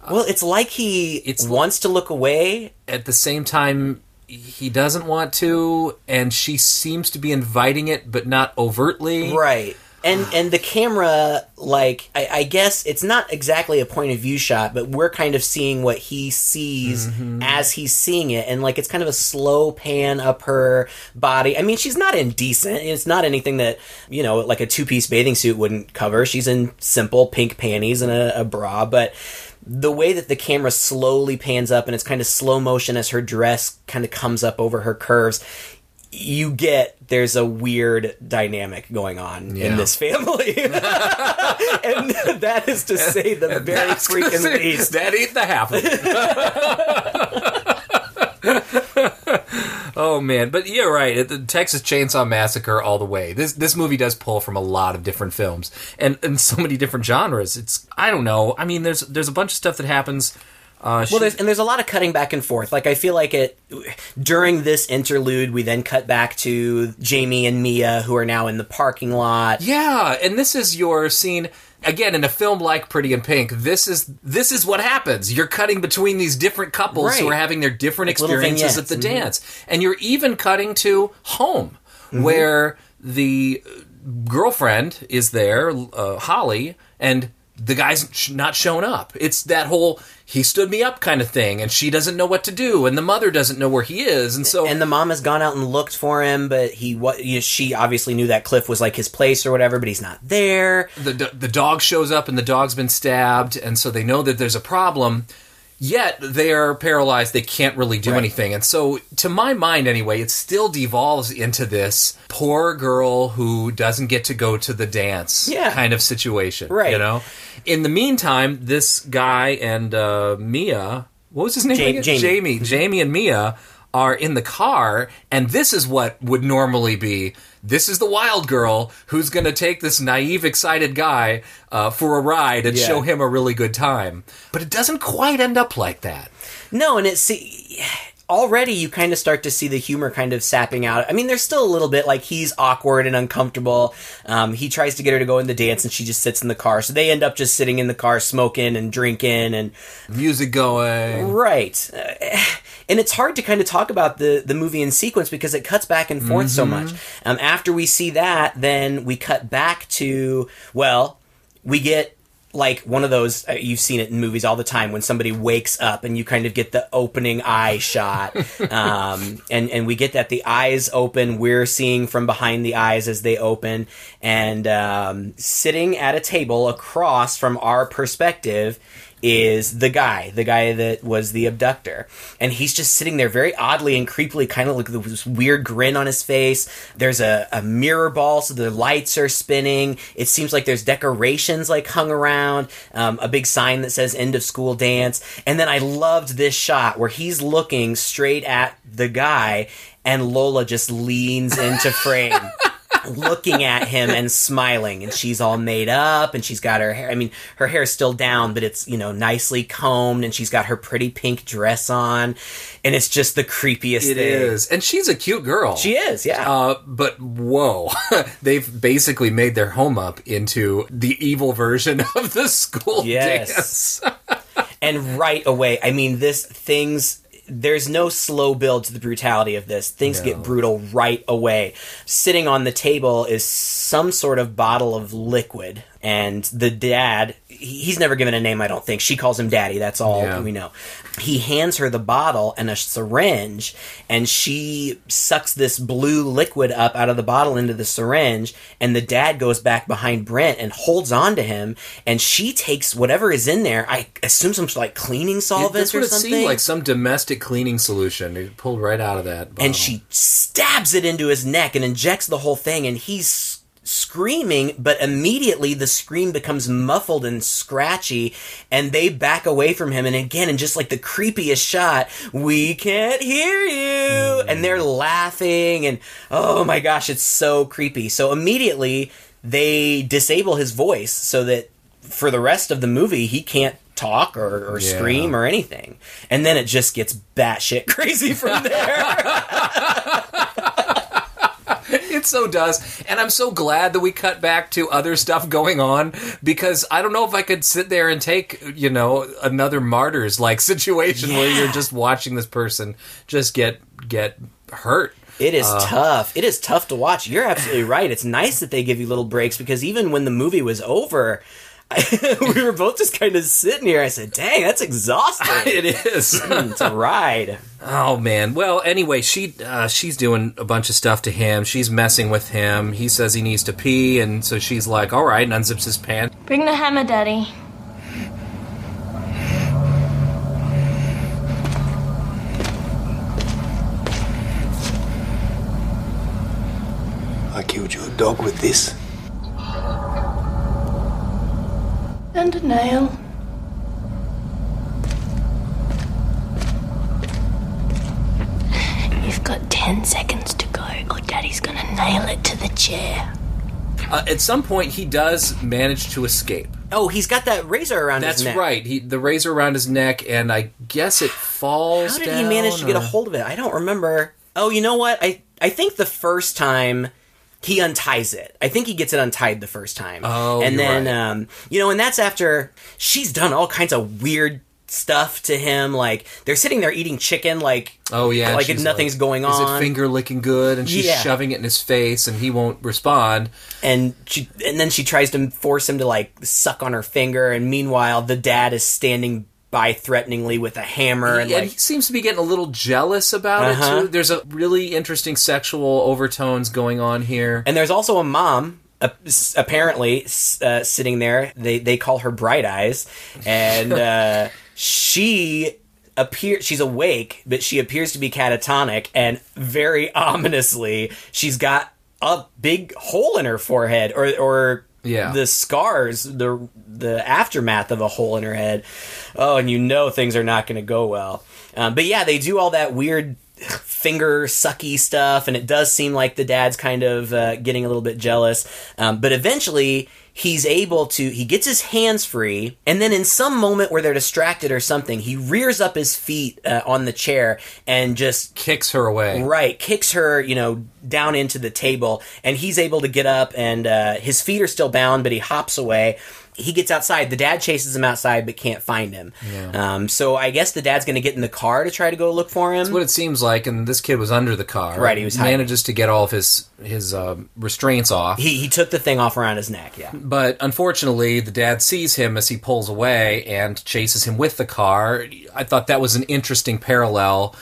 Speaker 2: Well, it's like he
Speaker 1: It's-
Speaker 2: wants to look away,
Speaker 1: At the same time, he doesn't want to, and she seems to be inviting it, but not overtly.
Speaker 2: right and and the camera like I, I guess it's not exactly a point of view shot but we're kind of seeing what he sees
Speaker 1: Mm-hmm.
Speaker 2: as he's seeing it. And like it's kind of a slow pan up her body. I mean she's not indecent. It's not anything that you know like a two-piece bathing suit wouldn't cover. She's in simple pink panties and a, a bra. But the way that the camera slowly pans up and it's kind of slow motion as her dress kind of comes up over her curves you get there's a weird dynamic going on
Speaker 1: Yeah.
Speaker 2: in this family. and that is to say the very
Speaker 1: That's
Speaker 2: freaking
Speaker 1: gonna-
Speaker 2: least.
Speaker 1: That ain't the half of it. oh man, but you're right. The Texas Chainsaw Massacre all the way. This this movie does pull from a lot of different films and and so many different genres. It's I don't know. I mean, there's there's a bunch of stuff that happens Uh,
Speaker 2: Well, there's, and there's a lot of cutting back and forth. Like I feel like it during this interlude, we then cut back to Jamie and Mia, who are now in the parking lot.
Speaker 1: Yeah, and this is your scene again in a film like Pretty in Pink. This is this is what happens. You're cutting between these different couples who are having their different
Speaker 2: Like
Speaker 1: experiences at the
Speaker 2: Mhm.
Speaker 1: dance, and you're even cutting to home
Speaker 2: Mm-hmm.
Speaker 1: where the girlfriend is there, uh, Holly, and the guy's not shown up. It's that whole he stood me up kind of thing, and she doesn't know what to do, and the mother doesn't know where he is, and so
Speaker 2: And the mom has gone out and looked for him, but he what you know, she obviously knew that Cliff was like his place or whatever, but he's not there.
Speaker 1: the the dog shows up and the dog's been stabbed, and so they know that there's a problem. Yet they are paralyzed; they can't really do
Speaker 2: Right.
Speaker 1: anything. And so, to my mind, anyway, it still devolves into this poor girl who doesn't get to go to the dance
Speaker 2: Yeah.
Speaker 1: kind of situation.
Speaker 2: Right.
Speaker 1: You know. In the meantime, this guy and uh, Mia, what was his name?
Speaker 2: Jamie.
Speaker 1: Jamie. Jamie and Mia are in the car, and this is what would normally be. This is the wild girl who's going to take this naive, excited guy uh, for a ride and
Speaker 2: Yeah.
Speaker 1: show him a really good time. But it doesn't quite end up like that.
Speaker 2: No, and it's already you kind of start to see the humor kind of sapping out. I mean, there's still a little bit like he's awkward and uncomfortable. Um, he tries to get her to go in the dance, and she just sits in the car. So they end up just sitting in the car, smoking and drinking, and
Speaker 1: Music going.
Speaker 2: right. Uh, and it's hard to kind of talk about the the movie in sequence because it cuts back and forth so much. Um, after we see that, then we cut back to well, we get like one of those uh, you've seen it in movies all the time when somebody wakes up and you kind of get the opening eye shot. Um, and and we get that the eyes open we're seeing from behind the eyes as they open. And um, sitting at a table across from our perspective is the guy, the guy that was the abductor. And he's just sitting there very oddly and creepily, kind of like this weird grin on his face. There's a, a mirror ball, so the lights are spinning. It seems like there's decorations like hung around, um, a big sign that says end of school dance. And then I loved this shot where he's looking straight at the guy and Lola just leans into frame looking at him and smiling and she's all made up and she's got her hair I mean her hair is still down but it's you know nicely combed and she's got her pretty pink dress on and it's just the creepiest
Speaker 1: It
Speaker 2: thing.
Speaker 1: is, and she's a cute girl.
Speaker 2: She is, yeah.
Speaker 1: Uh, but whoa, they've basically made their home up into the evil version of the school
Speaker 2: Yes.
Speaker 1: dance.
Speaker 2: and right away i mean this things there's no slow build to the brutality of this things
Speaker 1: No.
Speaker 2: get brutal right away sitting on the table is some sort of bottle of liquid and the dad he's never given a name i don't think she calls him daddy that's all
Speaker 1: Yeah.
Speaker 2: we know he hands her the bottle and a syringe and she sucks this blue liquid up out of the bottle into the syringe and the dad goes back behind brent and holds on to him and she takes whatever is in there i assume some like cleaning solvent
Speaker 1: That's
Speaker 2: or something
Speaker 1: like, some domestic cleaning solution. It pulled right out of that. bottle.
Speaker 2: and she stabs it into his neck and injects the whole thing and he's screaming but immediately the scream becomes muffled and scratchy and they back away from him. And again in just like the creepiest shot we can't hear you and they're mm. laughing and oh my gosh it's so creepy. So immediately they disable his voice so that for the rest of the movie he can't talk or, or
Speaker 1: Yeah.
Speaker 2: scream or anything. And then it just gets batshit crazy from there
Speaker 1: It so does. And I'm so glad that we cut back to other stuff going on because I don't know if I could sit there and take, you know, another martyrs like situation where you're just watching this person just get get hurt.
Speaker 2: It is
Speaker 1: Uh,
Speaker 2: tough. It is tough to watch. You're absolutely right. It's nice that they give you little breaks because even when the movie was over, we were both just kind of sitting here. I said, "Dang, that's exhausting."
Speaker 1: It is.
Speaker 2: it's a ride.
Speaker 1: Oh man. Well, anyway, she uh, she's doing a bunch of stuff to him. She's messing with him. He says he needs to pee, and so she's like, "All right," and unzips his pants.
Speaker 4: Bring the hammer, Daddy.
Speaker 7: I killed your dog with this.
Speaker 4: And a nail. You've got ten seconds to go, or Daddy's gonna nail it to the chair.
Speaker 1: Uh, at some point, he does manage to escape.
Speaker 2: Oh, he's got that razor around
Speaker 1: That's
Speaker 2: his neck.
Speaker 1: right. He the razor around his neck, and I guess it falls.
Speaker 2: How did
Speaker 1: down,
Speaker 2: he manage to get a hold of it? I don't remember. Oh, you know what? I I think the first time he unties it. I think he gets it untied the first time.
Speaker 1: Oh,
Speaker 2: and then
Speaker 1: right.
Speaker 2: um, you know, and that's after she's done all kinds of weird stuff to him. Like they're sitting there eating chicken, like
Speaker 1: Oh yeah,
Speaker 2: like nothing's going
Speaker 1: Is
Speaker 2: on.
Speaker 1: it finger licking good? And she's
Speaker 2: Yeah.
Speaker 1: shoving it in his face, and he won't respond.
Speaker 2: and she and then she tries to force him to like suck on her finger and meanwhile the dad is standing by threateningly with a hammer and
Speaker 1: and
Speaker 2: like
Speaker 1: he seems to be getting a little jealous about
Speaker 2: Uh-huh.
Speaker 1: it too. There's a really interesting sexual overtones going on here.
Speaker 2: and there's also a mom uh, apparently uh, sitting there they they call her bright eyes and uh, she appear she's awake but she appears to be catatonic and very ominously she's got a big hole in her forehead or or
Speaker 1: Yeah.
Speaker 2: the scars the the aftermath of a hole in her head oh and you know things are not going to go well um, but yeah they do all that weird finger sucky stuff and it does seem like the dad's kind of uh, getting a little bit jealous um, but eventually he's able to he gets his hands free and then in some moment where they're distracted or something he rears up his feet uh, on the chair and just
Speaker 1: Kicks her away.
Speaker 2: Right, kicks her, you know, down into the table, and he's able to get up, and uh, his feet are still bound, but he hops away. He gets outside. The dad chases him outside, but can't find him. Um, so I guess the dad's going to get in the car to try to go look for him.
Speaker 1: That's what it seems like, and this kid was under the car.
Speaker 2: Right, he was hiding.
Speaker 1: manages to get all of his his um, restraints off.
Speaker 2: he he took the thing off around his neck. Yeah.
Speaker 1: but unfortunately, the dad sees him as he pulls away and chases him with the car. I thought that was an interesting parallel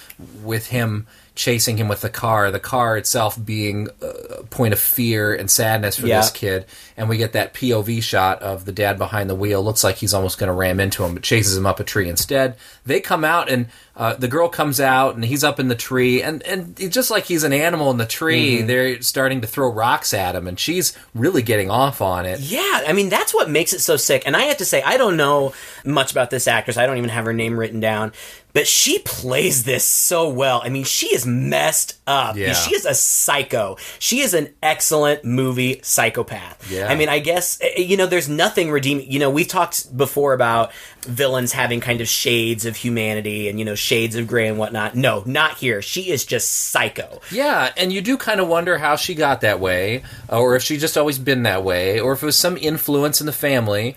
Speaker 1: with him chasing him with the car. The car itself being uh, a point of fear and sadness for
Speaker 2: Yeah.
Speaker 1: this kid, and we get that POV shot of the dad behind the wheel. Looks like he's almost going to ram into him, but chases him up a tree instead. They come out and. Uh, the girl comes out and he's up in the tree and and just like he's an animal in the tree, they're starting to throw rocks at him and she's really getting off on it.
Speaker 2: Yeah, I mean that's what makes it so sick. And I have to say, I don't know much about this actress. I don't even have her name written down, but she plays this so well. I mean, she is messed up.
Speaker 1: Yeah.
Speaker 2: She is a psycho. She is an excellent movie psychopath.
Speaker 1: Yeah.
Speaker 2: I mean, I guess eh, you know, there's nothing redeeming. You know, we've talked before about villains having kind of shades of humanity and you know shades of gray and whatnot. No, not here. She is just psycho.
Speaker 1: Yeah, and you do kind of wonder how she got that way, uh, or if she just always been that way, or if it was some influence in the family.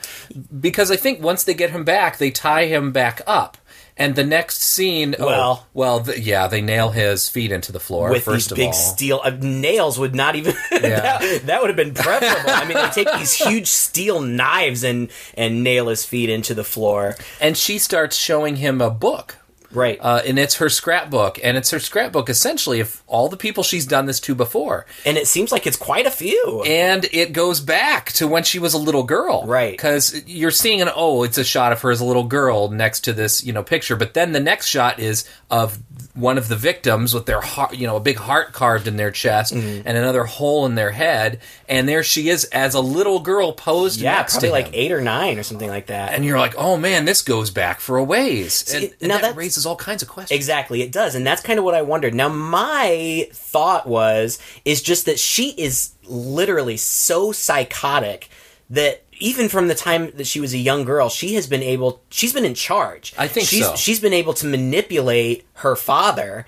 Speaker 1: Because I think once they get him back, they tie him back up. And the next scene, oh,
Speaker 2: Well-
Speaker 1: well, yeah, they nail his feet into the floor.
Speaker 2: with
Speaker 1: first
Speaker 2: these
Speaker 1: of
Speaker 2: big
Speaker 1: all,
Speaker 2: steel uh, nails would not even that, that would have been preferable. I mean, they take these huge steel knives and and nail his feet into the floor.
Speaker 1: and she starts showing him a book.
Speaker 2: Right.
Speaker 1: Uh, and it's her scrapbook, and it's her scrapbook essentially of all the people she's done this to before.
Speaker 2: and it seems like it's quite a few.
Speaker 1: and it goes back to when she was a little girl
Speaker 2: Right.
Speaker 1: because you're seeing an oh it's a shot of her as a little girl next to this you know picture but then the next shot is of one of the victims with their heart you know a big heart carved in their chest
Speaker 2: Mm-hmm.
Speaker 1: and another hole in their head and there she is as a little girl posed
Speaker 2: yeah,
Speaker 1: next
Speaker 2: probably
Speaker 1: to
Speaker 2: like
Speaker 1: him.
Speaker 2: eight or nine or something like that.
Speaker 1: and you're like oh man this goes back for a ways and, and
Speaker 2: now
Speaker 1: that
Speaker 2: that's-
Speaker 1: raises all kinds of questions
Speaker 2: Exactly, it does, and that's kind of what I wondered. Now, my thought was is just that she is literally so psychotic that even from the time that she was a young girl, she has been able. She's been in charge.
Speaker 1: I think
Speaker 2: she's
Speaker 1: so.
Speaker 2: she's been able to manipulate her father.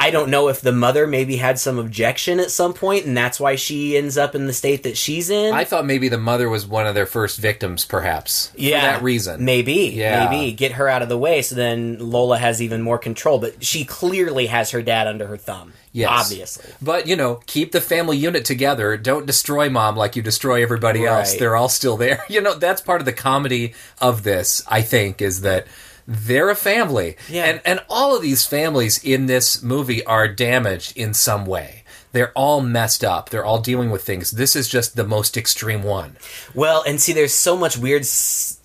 Speaker 2: I don't know if the mother maybe had some objection at some point, and that's why she ends up in the state that she's in.
Speaker 1: I thought maybe the mother was one of their first victims, perhaps.
Speaker 2: yeah,
Speaker 1: For that reason.
Speaker 2: Maybe,
Speaker 1: Yeah.
Speaker 2: maybe get her out of the way so then Lola has even more control. But she clearly has her dad under her thumb.
Speaker 1: Yes.
Speaker 2: obviously.
Speaker 1: But, you know, keep the family unit together. Don't destroy mom like you destroy everybody else. They're all still there. You know, that's part of the comedy of this, I think, is that they're a family.
Speaker 2: Yeah.
Speaker 1: And and all of these families in this movie are damaged in some way. They're all messed up. They're all dealing with things. This is just the most extreme one.
Speaker 2: Well, and see, there's so much weird. s-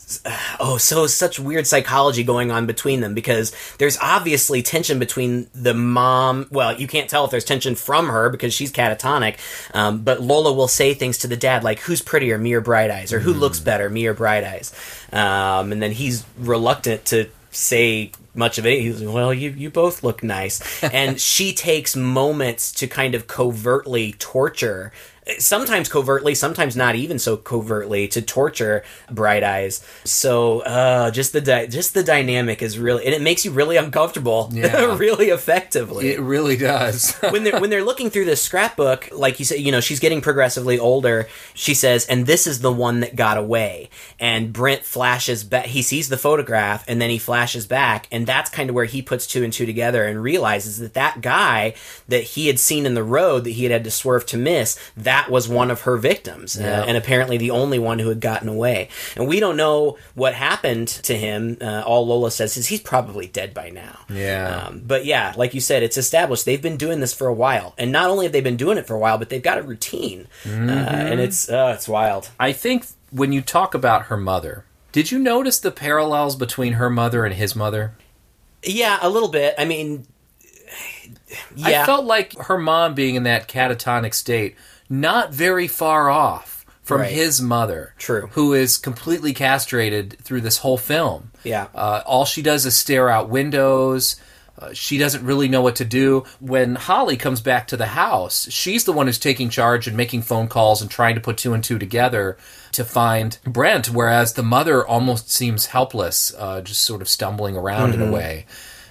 Speaker 2: Oh, so such weird psychology going on between them because there's obviously tension between the mom. Well, you can't tell if there's tension from her because she's catatonic. Um, but Lola will say things to the dad like, "Who's prettier, me or Bright Eyes?" or "Who looks better, me or Bright Eyes?" Um, and then he's reluctant to say much of it. He's like, well, you you both look nice, and she takes moments to kind of covertly torture. Sometimes covertly, sometimes not even so covertly to torture Bright Eyes. So uh, just the di- just the dynamic is really, and it makes you really uncomfortable,
Speaker 1: Yeah.
Speaker 2: really effectively
Speaker 1: It really does.
Speaker 2: when they're when they're looking through this scrapbook, like you said, you know, she's getting progressively older. She says, "And this is the one that got away." And Brent flashes back. He sees the photograph, and then he flashes back, and that's kind of where he puts two and two together and realizes that that guy that he had seen in the road that he had had to swerve to miss, that was one of her victims, uh, and apparently the only one who had gotten away. And we don't know what happened to him. Uh, all Lola says is he's probably dead by now.
Speaker 1: Yeah.
Speaker 2: Um, but yeah, like you said, it's established. They've been doing this for a while, and not only have they been doing it for a while, but they've got a routine, uh, and it's uh, it's wild.
Speaker 1: I think when you talk about her mother, did you notice the parallels between her mother and his mother?
Speaker 2: Yeah, a little bit. I mean, yeah,
Speaker 1: I felt like her mom being in that catatonic state, not very far off from
Speaker 2: Right.
Speaker 1: his mother.
Speaker 2: True.
Speaker 1: Who is completely castrated through this whole film.
Speaker 2: Yeah.
Speaker 1: Uh, all she does is stare out windows. Uh, she doesn't really know what to do. When Holly comes back to the house, she's the one who's taking charge and making phone calls and trying to put two and two together to find Brent, whereas the mother almost seems helpless, uh, just sort of stumbling around in a way.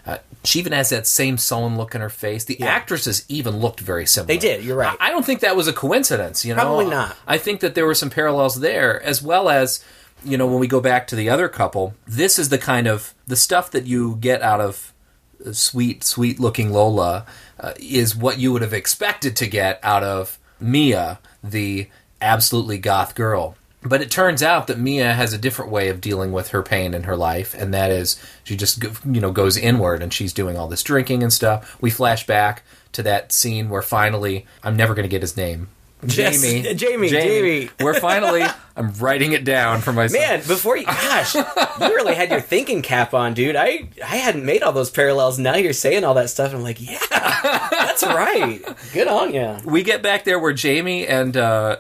Speaker 1: Uh, she even has that same sullen look in her face. The actresses even looked very similar.
Speaker 2: They did, you're right.
Speaker 1: I, I don't think that was a coincidence. You know,
Speaker 2: Probably not.
Speaker 1: I think that there were some parallels there, as well as you know when we go back to the other couple. This is the kind of the stuff that you get out of sweet, sweet looking Lola uh, is what you would have expected to get out of Mia, the absolutely goth girl. But it turns out that Mia has a different way of dealing with her pain in her life, and that is she just you know goes inward, and she's doing all this drinking and stuff. We flash back to that scene where finally I'm never going to get his name.
Speaker 2: Yes,
Speaker 1: Jamie,
Speaker 2: Jamie, Jamie.
Speaker 1: Where finally I'm writing it down for myself.
Speaker 2: Man, before you, gosh, you really had your thinking cap on, dude. I I hadn't made all those parallels. Now you're saying all that stuff. And I'm like, yeah, that's right. Good on you.
Speaker 1: we get back there where Jamie and uh,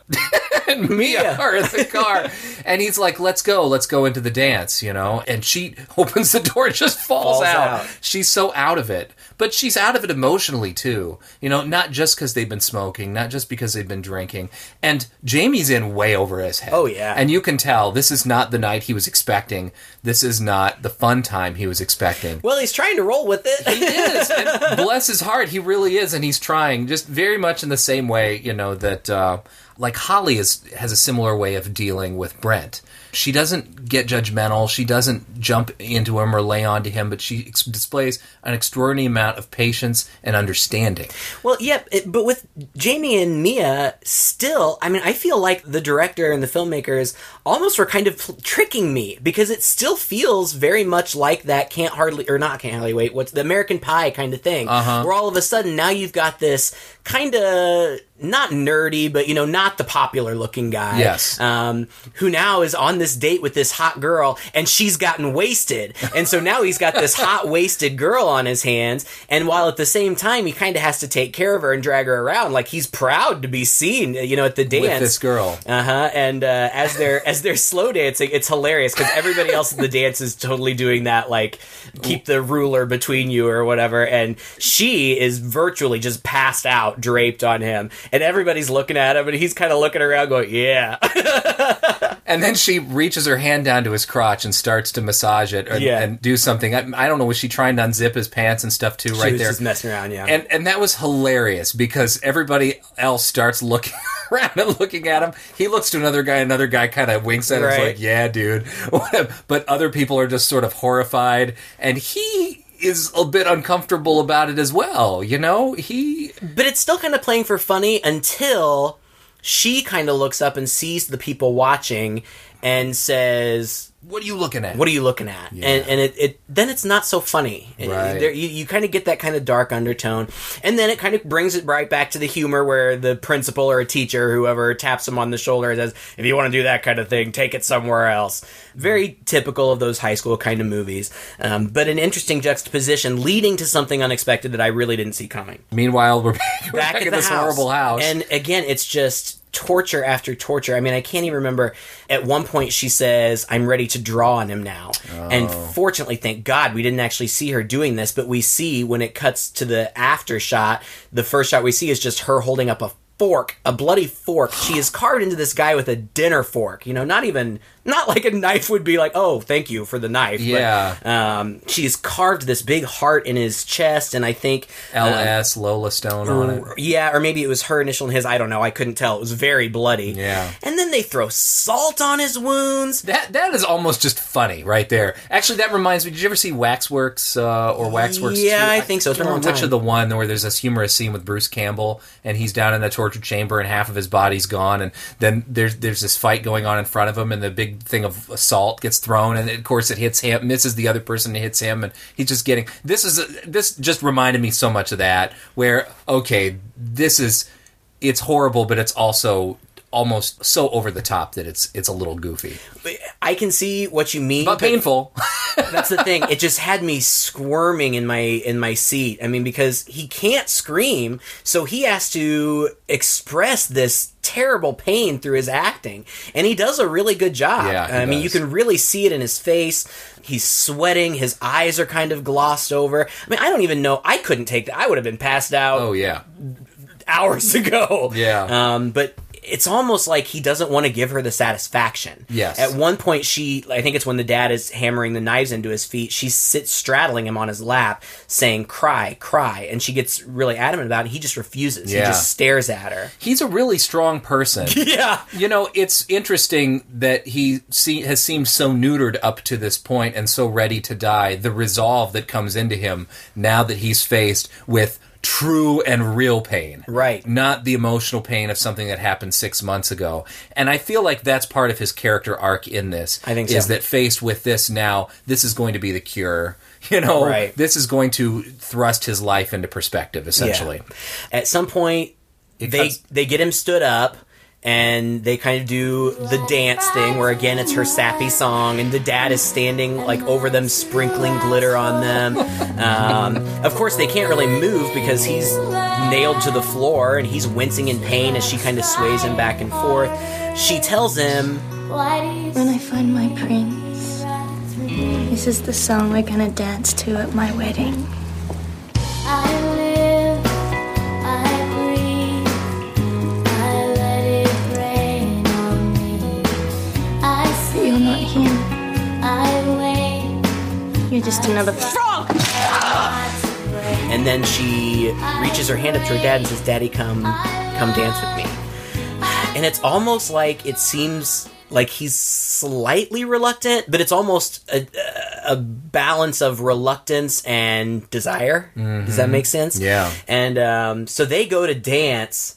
Speaker 1: and Mia are in the car, and he's like, "Let's go, let's go into the dance," you know. And she opens the door, and just falls,
Speaker 2: Falls
Speaker 1: out.
Speaker 2: out.
Speaker 1: She's so out of it, but she's out of it emotionally too. You know, not just because they've been smoking, not just because they've been drinking. And Jamie's in way over his head.
Speaker 2: Oh, yeah.
Speaker 1: and you can tell this is not the night he was expecting. This is not the fun time he was expecting.
Speaker 2: Well, he's trying to roll with it.
Speaker 1: He is, and bless his heart, he really is, and he's trying, just very much in the same way, you know, that uh, like Holly is has a similar way of dealing with Brent. She doesn't get judgmental. She doesn't jump into him or lay onto him, but she ex- displays an extraordinary amount of patience and understanding.
Speaker 2: Well, yeah, it, but with Jamie and Mia, still, I mean, I feel like the director and the filmmakers almost were kind of pl- tricking me because it still feels very much like that can't hardly or not can't hardly wait. What's the American Pie kind of thing? Uh-huh. Where all of a sudden now you've got this kind of not nerdy, but you know, not the popular looking guy.
Speaker 1: Yes.
Speaker 2: Um, who now is on this date with this hot girl and she's gotten wasted. And so now he's got this hot wasted girl on his hands. And while at the same time, he kind of has to take care of her and drag her around. Like he's proud to be seen, you know, at the dance.
Speaker 1: With this girl.
Speaker 2: Uh huh. And uh, as they're as they're slow dancing, it's hilarious because everybody else at the dance is totally doing that, like keep the ruler between you or whatever. And she is virtually just passed out, draped on him, and everybody's looking at him, and he's kind of looking around, going, "Yeah."
Speaker 1: And then she reaches her hand down to his crotch and starts to massage it or,
Speaker 2: Yeah.
Speaker 1: and do something. I, I don't know, was she trying to unzip his pants and stuff too,
Speaker 2: She
Speaker 1: right there?
Speaker 2: just messing around, yeah.
Speaker 1: And and that was hilarious because everybody else starts looking around and looking at him. He looks to another guy, another guy kind of winks at him,
Speaker 2: Right.
Speaker 1: like, "Yeah, dude." but other people are just sort of horrified, and he is a bit uncomfortable about it as well. You know, he
Speaker 2: but it's still kind of playing for funny until she kind of looks up and sees the people watching and says,
Speaker 1: what are you looking at?
Speaker 2: "What are you looking at?" And and it, it then it's not so funny. It-
Speaker 1: Right.
Speaker 2: there, you you kind of get that kind of dark undertone, and then it kind of brings it right back to the humor where the principal or a teacher, whoever, taps him on the shoulder and says, "If you want to do that kind of thing, take it somewhere else." Very typical of those high school kind of movies, um, but an interesting juxtaposition leading to something unexpected that I really didn't see coming
Speaker 1: Meanwhile, we're back,
Speaker 2: back
Speaker 1: in
Speaker 2: at the
Speaker 1: this
Speaker 2: house.
Speaker 1: horrible house.
Speaker 2: And again, it's just torture after torture. I mean, I can't even remember. At one point, she says, I'm ready to draw on him now. And oh. fortunately, thank God, we didn't actually see her doing this, but we see when it cuts to the after shot, the first shot we see is just her holding up a fork, a bloody fork. She is carved into this guy with a dinner fork. You know, not even not like a knife would be like, oh, thank you for the knife. but,
Speaker 1: Yeah.
Speaker 2: um, she has carved this big heart in his chest, and I think uh,
Speaker 1: LS Lola Stone on it.
Speaker 2: yeah, or maybe it was her initial and his. I don't know. I couldn't tell. It was very bloody.
Speaker 1: Yeah.
Speaker 2: And then they throw salt on his wounds.
Speaker 1: That that is almost just funny right there. Actually, that reminds me. Did you ever see Waxworks uh, or Waxworks?
Speaker 2: Yeah,
Speaker 1: 2?
Speaker 2: I think so. It's been a long
Speaker 1: which of the one where there's this humorous scene with Bruce Campbell and he's down in the torture chamber and half of his body's gone, and then there's there's this fight going on in front of him, and the big thing of salt gets thrown, and of course it hits him, misses the other person, and hits him, and he's just getting. This is this just reminded me so much of that. Where okay, this is it's horrible, but it's also almost so over the top that it's it's a little goofy,
Speaker 2: I can see what you mean,
Speaker 1: but painful.
Speaker 2: That's the thing. It just had me squirming in my in my seat. I mean, because he can't scream, so he has to express this terrible pain through his acting, and he does a really good job.
Speaker 1: Yeah,
Speaker 2: I mean, you can really see it in his face. He's sweating. His eyes are kind of glossed over. I mean, I don't even know. I couldn't take that. I would have been passed out
Speaker 1: oh yeah.
Speaker 2: hours ago.
Speaker 1: Yeah.
Speaker 2: Um, but it's almost like he doesn't want to give her the satisfaction.
Speaker 1: Yes.
Speaker 2: At one point, she, I think it's when the dad is hammering the knives into his feet, she sits straddling him on his lap, saying, cry, cry. And she gets really adamant about it. He just refuses.
Speaker 1: Yeah.
Speaker 2: He just stares at her.
Speaker 1: He's a really strong person.
Speaker 2: Yeah.
Speaker 1: You know, it's interesting that he see, has seemed so neutered up to this point and so ready to die. The resolve that comes into him now that he's faced with true and real pain.
Speaker 2: Right.
Speaker 1: Not the emotional pain of something that happened six months ago. And I feel like that's part of his character arc in this.
Speaker 2: I think
Speaker 1: Is
Speaker 2: so.
Speaker 1: that faced with this now, this is going to be the cure. You know,
Speaker 2: Right.
Speaker 1: this is going to thrust his life into perspective, essentially.
Speaker 2: Yeah. At some point,
Speaker 1: It
Speaker 2: they
Speaker 1: cuts-
Speaker 2: they get him stood up. And they kind of do the dance thing where again it's her sappy song, and the dad is standing like over them, sprinkling glitter on them. Um, of course, they can't really move because he's nailed to the floor and he's wincing in pain as she kind of sways him back and forth. She tells him,
Speaker 4: When I find my prince, this is the song we're gonna dance to at my wedding. You're just another frog.
Speaker 2: and then she reaches her hand up to her dad and says, "Daddy, come, come dance with me." And it's almost like it seems like he's slightly reluctant, but it's almost a, a balance of reluctance and desire. Does that make sense?
Speaker 1: Yeah.
Speaker 2: And um, so they go to dance,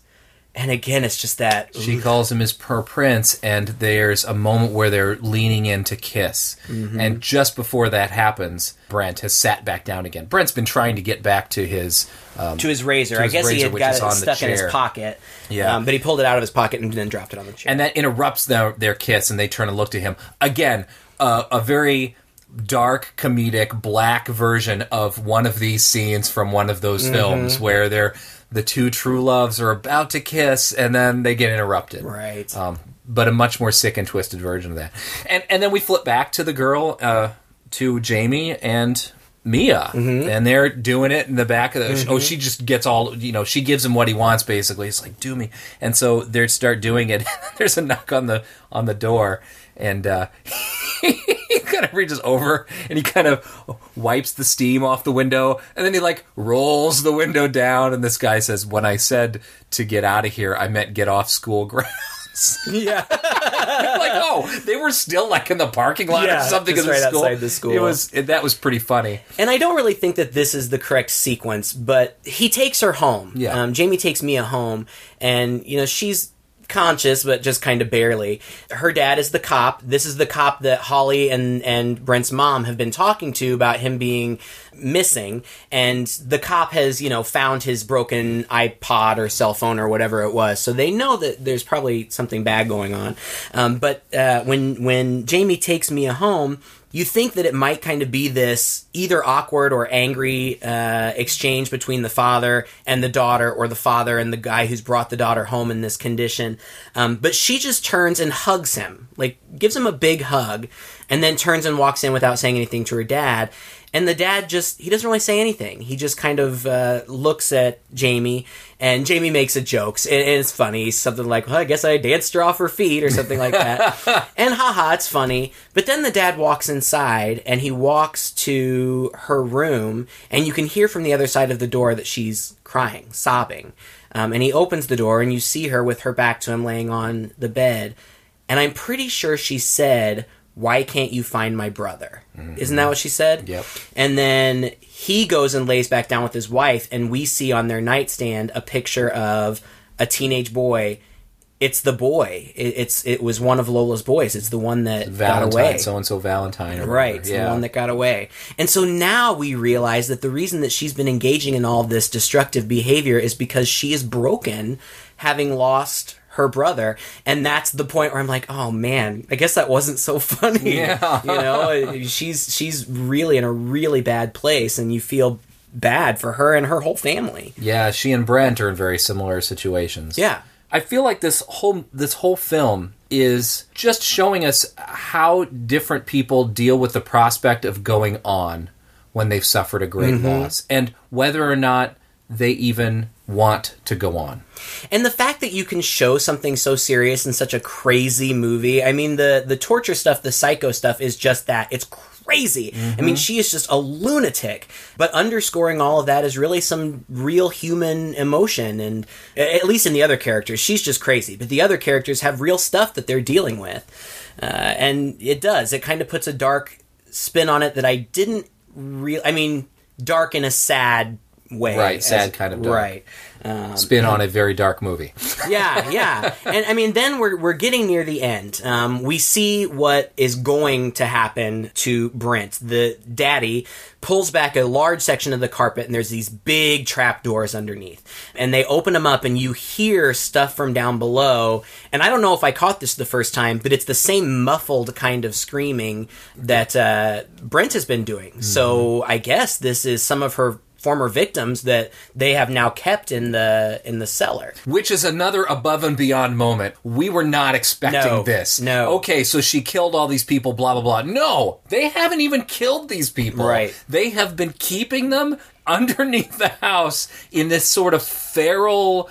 Speaker 2: and again, it's just that
Speaker 1: She calls him his her prince, and there's a moment where they're leaning in to kiss.
Speaker 2: Mm-hmm.
Speaker 1: And just before that happens, Brent has sat back down again. Brent's been trying to get back to his. Um,
Speaker 2: to his razor.
Speaker 1: to
Speaker 2: I
Speaker 1: his
Speaker 2: guess he had got it stuck in his pocket.
Speaker 1: Yeah.
Speaker 2: um, but he pulled it out of his pocket and then dropped it on the chair.
Speaker 1: and that interrupts their, their kiss, and they turn and look to him. Again, uh, a very dark, comedic, black version of one of these scenes from one of those
Speaker 2: Mm-hmm.
Speaker 1: films where they're. The two true loves are about to kiss, and then they get interrupted.
Speaker 2: Right.
Speaker 1: um, but a much more sick and twisted version of that. And and then we flip back to the girl, uh, to Jamie and Mia,
Speaker 2: Mm-hmm.
Speaker 1: and they're doing it in the back of the. Oh, she just gets all you know. She gives him what he wants, basically. It's like do me, and so they start doing it. There's a knock on the on the door, and uh, kind of reaches over and he kind of wipes the steam off the window, and then he like rolls the window down. And this guy says, "When I said to get out of here, I meant get off school grounds."
Speaker 2: yeah.
Speaker 1: like, oh, they were still like in the parking lot
Speaker 2: Yeah,
Speaker 1: or something of the
Speaker 2: right
Speaker 1: school.
Speaker 2: outside the school.
Speaker 1: It was it, that was pretty funny.
Speaker 2: And I don't really think that this is the correct sequence, but he takes her home.
Speaker 1: Yeah.
Speaker 2: Um, Jamie takes Mia home, and, you know, she's conscious, but just kind of barely. Her dad is the cop. This is the cop that Holly and, and Brent's mom have been talking to about him being missing and the cop has you know found his broken ipod or cell phone or whatever it was so they know that there's probably something bad going on um, but uh, when when jamie takes mia home you think that it might kind of be this either awkward or angry uh, exchange between the father and the daughter, or the father and the guy who's brought the daughter home in this condition. Um, but she just turns and hugs him, like gives him a big hug, and then turns and walks in without saying anything to her dad. And the dad just, he doesn't really say anything. He just kind of uh, looks at Jamie, and Jamie makes a joke. And, and it's funny. Something like, well, I guess I danced her off her feet, or something like that. and haha, it's funny. But then the dad walks inside, and he walks to her room, and you can hear from the other side of the door that she's crying, sobbing. Um, and he opens the door, and you see her with her back to him laying on the bed. And I'm pretty sure she said, why can't you find my brother? Isn't that what she said?
Speaker 1: Yep.
Speaker 2: And then he goes and lays back down with his wife, and we see on their nightstand a picture of a teenage boy. It's the boy. It, it's it was one of Lola's boys. It's the one that got away.
Speaker 1: So and so Valentine,
Speaker 2: Right, it's
Speaker 1: Yeah,
Speaker 2: the one that got away. And so now we realize that the reason that she's been engaging in all this destructive behavior is because she is broken, having lost her brother. And that's the point where I'm like, oh man, I guess that wasn't so funny.
Speaker 1: Yeah.
Speaker 2: you know, she's she's really in a really bad place, and you feel bad for her and her whole family.
Speaker 1: yeah. She and Brent are in very similar situations.
Speaker 2: Yeah.
Speaker 1: I feel like this whole this whole film is just showing us how different people deal with the prospect of going on when they've suffered a great
Speaker 2: Mm-hmm.
Speaker 1: loss and whether or not they even want to go on.
Speaker 2: And the fact that you can show something so serious in such a crazy movie, I mean the the torture stuff, the psycho stuff is just that. It's crazy. I mean, she is just a lunatic. But underscoring all of that is really some real human emotion and at least in the other characters, she's just crazy. But the other characters have real stuff that they're dealing with. Uh, and it does. It kind of puts a dark spin on it that I didn't real I mean, dark in a sad way.
Speaker 1: Right, sad kind of dark.
Speaker 2: Right. Um,
Speaker 1: Spin on a very dark movie.
Speaker 2: yeah, yeah. And I mean, then we're, we're getting near the end. Um, we see what is going to happen to Brent. The daddy pulls back a large section of the carpet, and there's these big trap doors underneath. And they open them up, and you hear stuff from down below. And I don't know if I caught this the first time, but it's the same muffled kind of screaming that uh, Brent has been doing. So I guess this is some of her former victims that they have now kept in the in the cellar.
Speaker 1: Which is another above and beyond moment. We were not expecting
Speaker 2: No,
Speaker 1: this.
Speaker 2: no.
Speaker 1: Okay, so she killed all these people, blah, blah, blah. No, they haven't even killed these people.
Speaker 2: Right.
Speaker 1: They have been keeping them underneath the house in this sort of feral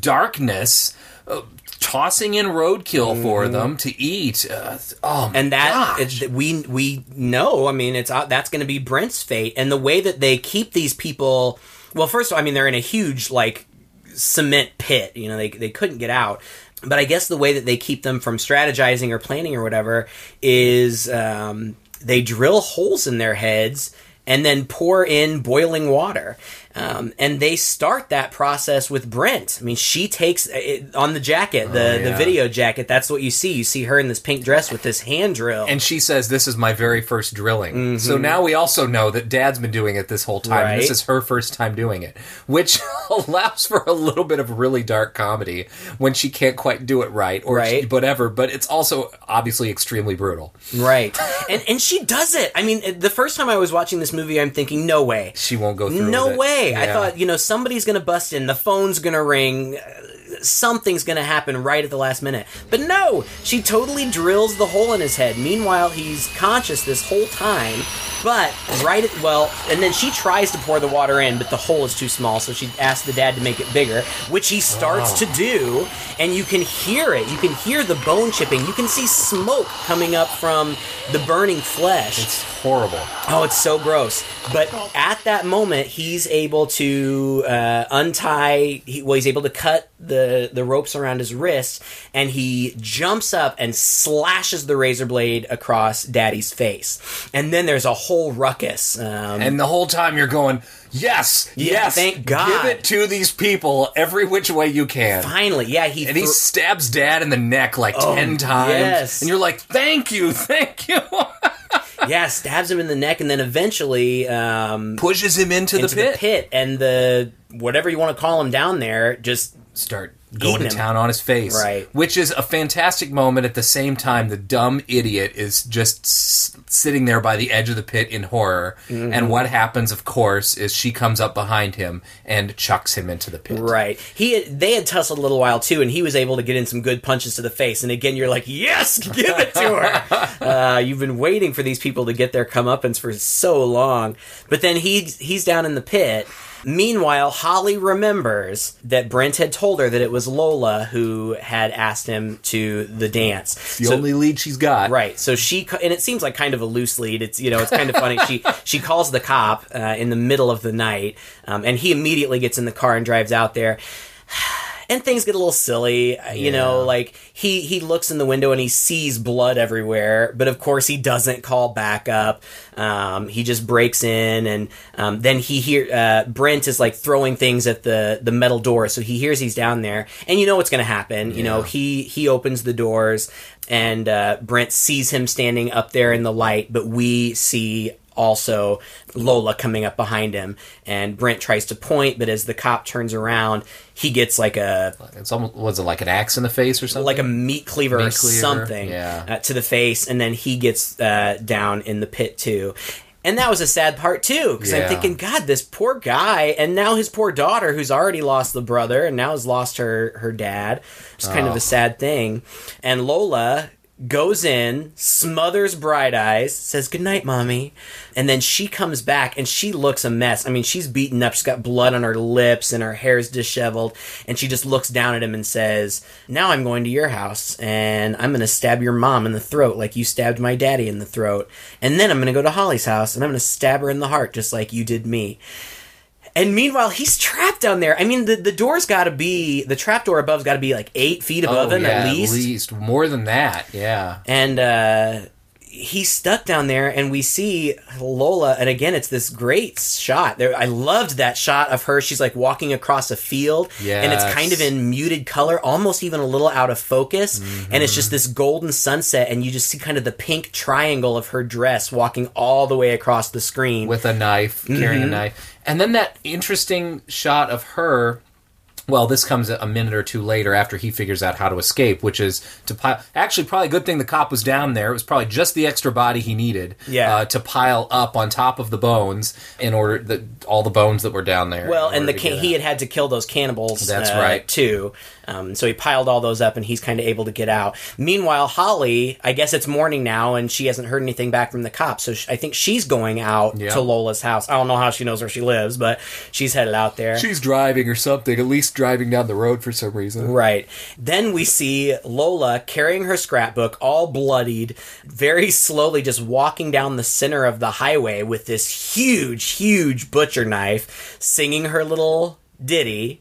Speaker 1: darkness. Uh, Tossing in roadkill for them to eat. Uh, oh, my
Speaker 2: Mm-hmm. and that we we know. I mean, it's uh, that's going to be Brent's fate, and the way that they keep these people. Well, first of all, I mean, they're in a huge like cement pit. You know, they they couldn't get out. But I guess the way that they keep them from strategizing or planning or whatever is um, they drill holes in their heads and then pour in boiling water. Um, and they start that process with Brent. I mean, she takes it, on the jacket, the, the
Speaker 1: yeah.
Speaker 2: video jacket. That's what you see. You see her in this pink dress with this hand drill.
Speaker 1: and she says, "This is my very first drilling." So now we also know that Dad's been doing it this whole time. and This
Speaker 2: Mm-hmm.
Speaker 1: Is her first time doing it, which allows for a little bit of really dark comedy when she can't quite do it right or
Speaker 2: Right.
Speaker 1: she- whatever. But it's also obviously extremely brutal.
Speaker 2: Right. and and she does it. I mean, the first time I was watching this movie, I'm thinking, no way.
Speaker 1: She won't go through.
Speaker 2: No
Speaker 1: with it.
Speaker 2: Way. I thought, you know, somebody's going to bust in, the phone's going to ring, uh, something's going to happen right at the last minute. But no, she totally drills the hole in his head. Meanwhile, he's conscious this whole time. But right at, well, and then she tries to pour the water in, but the hole is too small, so she asks the dad to make it bigger, which he starts to do, and you can hear it. You can hear the bone chipping. You can see smoke coming up from the burning flesh.
Speaker 1: It's horrible.
Speaker 2: Oh, it's so gross. But at that moment, he's able to uh, untie. He, well, he's able to cut the the ropes around his wrist, and he jumps up and slashes the razor blade across Daddy's face. And then there's a whole ruckus. Um,
Speaker 1: And the whole time you're going, yes,
Speaker 2: Yeah,
Speaker 1: yes,
Speaker 2: thank God.
Speaker 1: give it to these people every which way you can.
Speaker 2: finally, yeah, he
Speaker 1: And he stabs Dad in the neck like ten times,
Speaker 2: yes.
Speaker 1: and you're like, "Thank you, thank you."
Speaker 2: Yeah, stabs him in the neck, and then eventually um,
Speaker 1: Pushes him into, the pit?
Speaker 2: into
Speaker 1: the pit.
Speaker 2: and the whatever you want to call him down there just
Speaker 1: Start going
Speaker 2: Eating
Speaker 1: to
Speaker 2: him.
Speaker 1: town on his face.
Speaker 2: Right.
Speaker 1: Which is a fantastic moment. At the same time, the dumb idiot is just s- sitting there by the edge of the pit in horror.
Speaker 2: Mm-hmm.
Speaker 1: And what happens, of course, is she comes up behind him and chucks him into the pit.
Speaker 2: Right. He they had tussled a little while too, and he was able to get in some good punches to the face. And again, you're like, yes, give it to her. uh, you've been waiting for these people to get their comeuppance for so long, but then he he's down in the pit. Meanwhile, Holly remembers that Brent had told her that it was Lola who had asked him to the dance.
Speaker 1: The
Speaker 2: So-
Speaker 1: only lead she's got.
Speaker 2: Right. So she and it seems like kind of a loose lead. It's you know it's kind of funny. she she calls the cop uh, in the middle of the night, um, and he immediately gets in the car and drives out there. And things get a little silly, uh, you know. Like he he looks in the window and he sees blood everywhere, but of course he doesn't call back up. Um, he just breaks in, and um, then he hear uh, Brent is like throwing things at the the metal door, so he hears he's down there, and you know what's going to happen. You know he he opens the doors and uh, Brent sees him standing up there in the light, but we see also Lola coming up behind him, and Brent tries to point, but as the cop turns around, he gets like a
Speaker 1: It's almost was it like an axe in the face or something?
Speaker 2: like a meat cleaver or
Speaker 1: Meat cleaver,
Speaker 2: something
Speaker 1: yeah.
Speaker 2: uh, to the face, and then he gets uh, down in the pit too. And that was a sad part too, because I'm thinking, God, this poor guy, and now his poor daughter, who's already lost the brother, and now has lost her her dad. It's kind of
Speaker 1: Oh.
Speaker 2: a sad thing. And Lola goes in, smothers Bright Eyes, says goodnight, mommy, and then she comes back and she looks a mess. I mean, she's beaten up. She's got blood on her lips and her hair's disheveled, and she just looks down at him and says, "Now I'm going to your house and I'm going to stab your mom in the throat like you stabbed my daddy in the throat, and then I'm going to go to Holly's house and I'm going to stab her in the heart just like you did me." And meanwhile, he's trapped down there. I mean, the, the door's got to be the trap door above's got to be like eight feet above
Speaker 1: oh,
Speaker 2: him
Speaker 1: yeah,
Speaker 2: at least
Speaker 1: At least more than that. Yeah.
Speaker 2: and uh, he's stuck down there and we see lola and again it's this great shot there i loved that shot of her she's like walking across a field and it's kind of in muted color almost even a little out of focus and it's just
Speaker 1: Mm-hmm.
Speaker 2: this golden sunset and you just see kind of the pink triangle of her dress walking all the way across the screen
Speaker 1: with a knife, carrying
Speaker 2: Mm-hmm.
Speaker 1: a knife. And then that interesting shot of her. Well, this comes a minute or two later after he figures out how to escape, which is to pile. Actually, probably a good thing the cop was down there. It was probably just the extra body he needed
Speaker 2: Yeah.
Speaker 1: uh, to pile up on top of the bones in order that all the bones that were down there.
Speaker 2: Well, and the can- he had had to kill those cannibals.
Speaker 1: That's
Speaker 2: uh,
Speaker 1: right.
Speaker 2: Too. Um, so he piled all those up, and he's kind of able to get out. Meanwhile, Holly, I guess it's morning now, and she hasn't heard anything back from the cops. So sh- I think she's going out
Speaker 1: Yeah.
Speaker 2: to Lola's house. I don't know how she knows where she lives, but she's headed out there.
Speaker 1: She's driving or something, at least driving down the road for some reason.
Speaker 2: Right. Then we see Lola carrying her scrapbook, all bloodied, very slowly just walking down the center of the highway with this huge, huge butcher knife, singing her little ditty.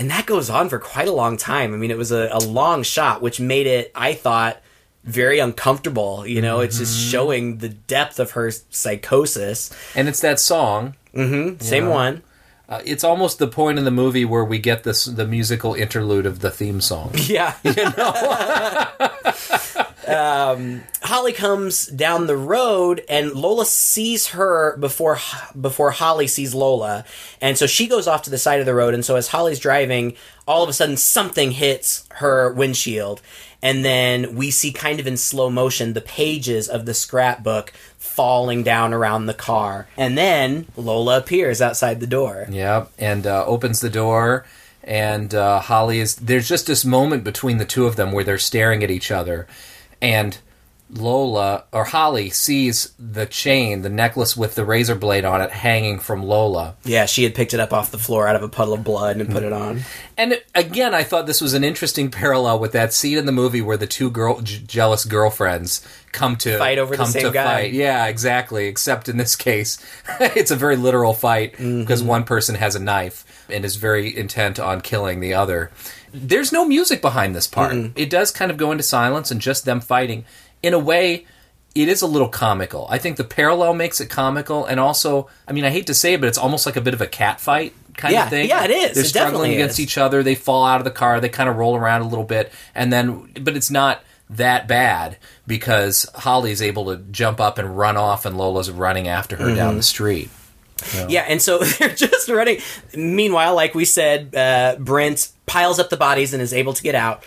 Speaker 2: And that goes on for quite a long time. I mean, it was a, a long shot, which made it, I thought, very uncomfortable. You know, it's just showing the depth of her psychosis.
Speaker 1: And it's that song.
Speaker 2: Same one.
Speaker 1: Uh, it's almost the point in the movie where we get this the musical interlude of the theme song.
Speaker 2: Yeah. um, Holly comes down the road, and Lola sees her before before Holly sees Lola, and so she goes off to the side of the road. And so as Holly's driving, all of a sudden something hits her windshield, and then we see kind of in slow motion the pages of the scrapbook falling down around the car, and then Lola appears outside the door.
Speaker 1: Yep, and uh, opens the door, and uh, Holly is. There's just this moment between the two of them where they're staring at each other, and Lola or Holly sees the chain, the necklace with the razor blade on it, hanging from Lola.
Speaker 2: Yeah, she had picked it up off the floor out of a puddle of blood and put it on.
Speaker 1: And again, I thought this was an interesting parallel with that scene in the movie where the two girl j- jealous girlfriends come to
Speaker 2: Fight over the same
Speaker 1: to
Speaker 2: guy.
Speaker 1: Fight. Yeah, exactly. Except in this case, it's a very literal fight
Speaker 2: Mm-hmm.
Speaker 1: because one person has a knife and is very intent on killing the other. There's no music behind this part. It does kind of go into silence and just them fighting. In a way, it is a little comical. I think the parallel makes it comical, and also, I mean, I hate to say it, but it's almost like a bit of a cat fight kind
Speaker 2: Yeah,
Speaker 1: of thing.
Speaker 2: yeah, it is.
Speaker 1: They're
Speaker 2: It
Speaker 1: struggling against
Speaker 2: is.
Speaker 1: each other. They fall out of the car. They kind of roll around a little bit, and then, but it's not that bad because Holly's able to jump up and run off, and Lola's running after her down mm-hmm. the street.
Speaker 2: Yeah, and so they're just running. Meanwhile, like we said, uh, Brent piles up the bodies and is able to get out.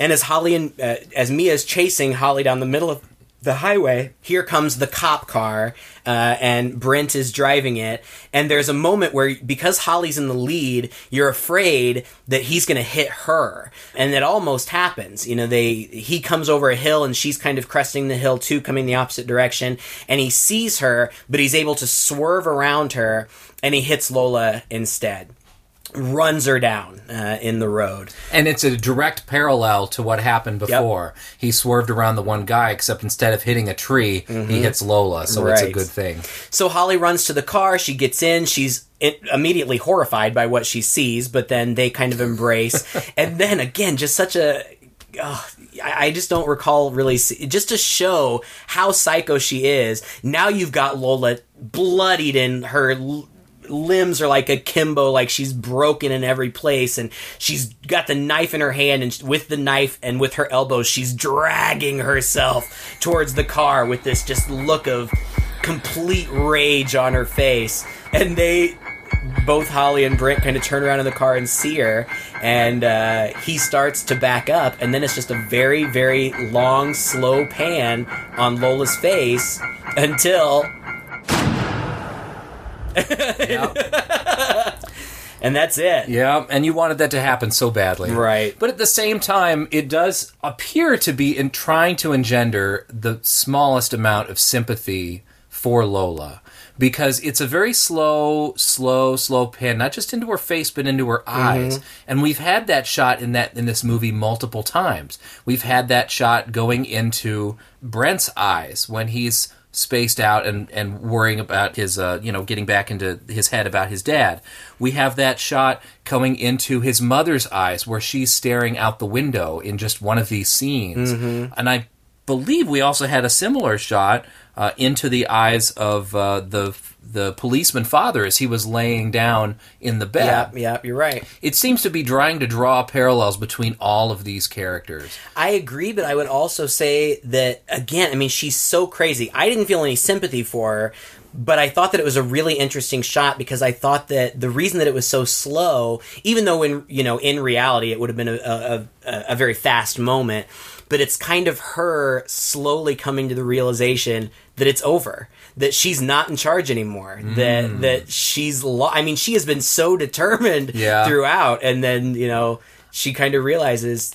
Speaker 2: And as Holly and uh, as is chasing Holly down the middle of the highway, here comes the cop car, uh, and Brent is driving it. And there's a moment where, because Holly's in the lead, you're afraid that he's going to hit her, and it almost happens. You know, they he comes over a hill, and she's kind of cresting the hill too, coming the opposite direction, and he sees her, but he's able to swerve around her, and he hits Lola instead. Runs her down uh, in the road.
Speaker 1: And it's a direct parallel to what happened before. He swerved around the one guy, except instead of hitting a tree, he hits Lola, so it's a good thing.
Speaker 2: So Holly runs to the car. She gets in. She's immediately horrified by what she sees, but then they kind of embrace. and then again, just such a. ugh, I I just don't recall really see, just to show how psycho she is. Now you've got Lola bloodied in her limbs are like akimbo, like she's broken in every place, and she's got the knife in her hand, and with the knife and with her elbows, she's dragging herself towards the car with this just look of complete rage on her face. And they, both Holly and Brent, kind of turn around in the car and see her, and uh, he starts to back up, and then it's just a very, very long, slow pan on Lola's face until. And that's it.
Speaker 1: Yeah, and you wanted that to happen so badly.
Speaker 2: Right.
Speaker 1: But at the same time, it does appear to be in trying to engender the smallest amount of sympathy for Lola. Because it's a very slow, slow, slow pin, not just into her face, but into her mm-hmm. eyes. And we've had that shot in that in this movie multiple times. We've had that shot going into Brent's eyes when he's spaced out and, and worrying about his uh, you know getting back into his head about his dad. We have that shot coming into his mother's eyes where she's staring out the window in just one of these scenes. And I believe we also had a similar shot uh, into the eyes of uh, the the policeman father as he was laying down in the bed.
Speaker 2: Yeah, yeah, you're right.
Speaker 1: It seems to be trying to draw parallels between all of these characters.
Speaker 2: I agree, but I would also say that again. I mean, she's so crazy. I didn't feel any sympathy for her, but I thought that it was a really interesting shot because I thought that the reason that it was so slow, even though in you know in reality it would have been a, a, a, a very fast moment, but it's kind of her slowly coming to the realization that it's over that she's not in charge anymore that that she's lo- i mean she has been so determined
Speaker 1: Yeah.
Speaker 2: throughout and then you know she kind of realizes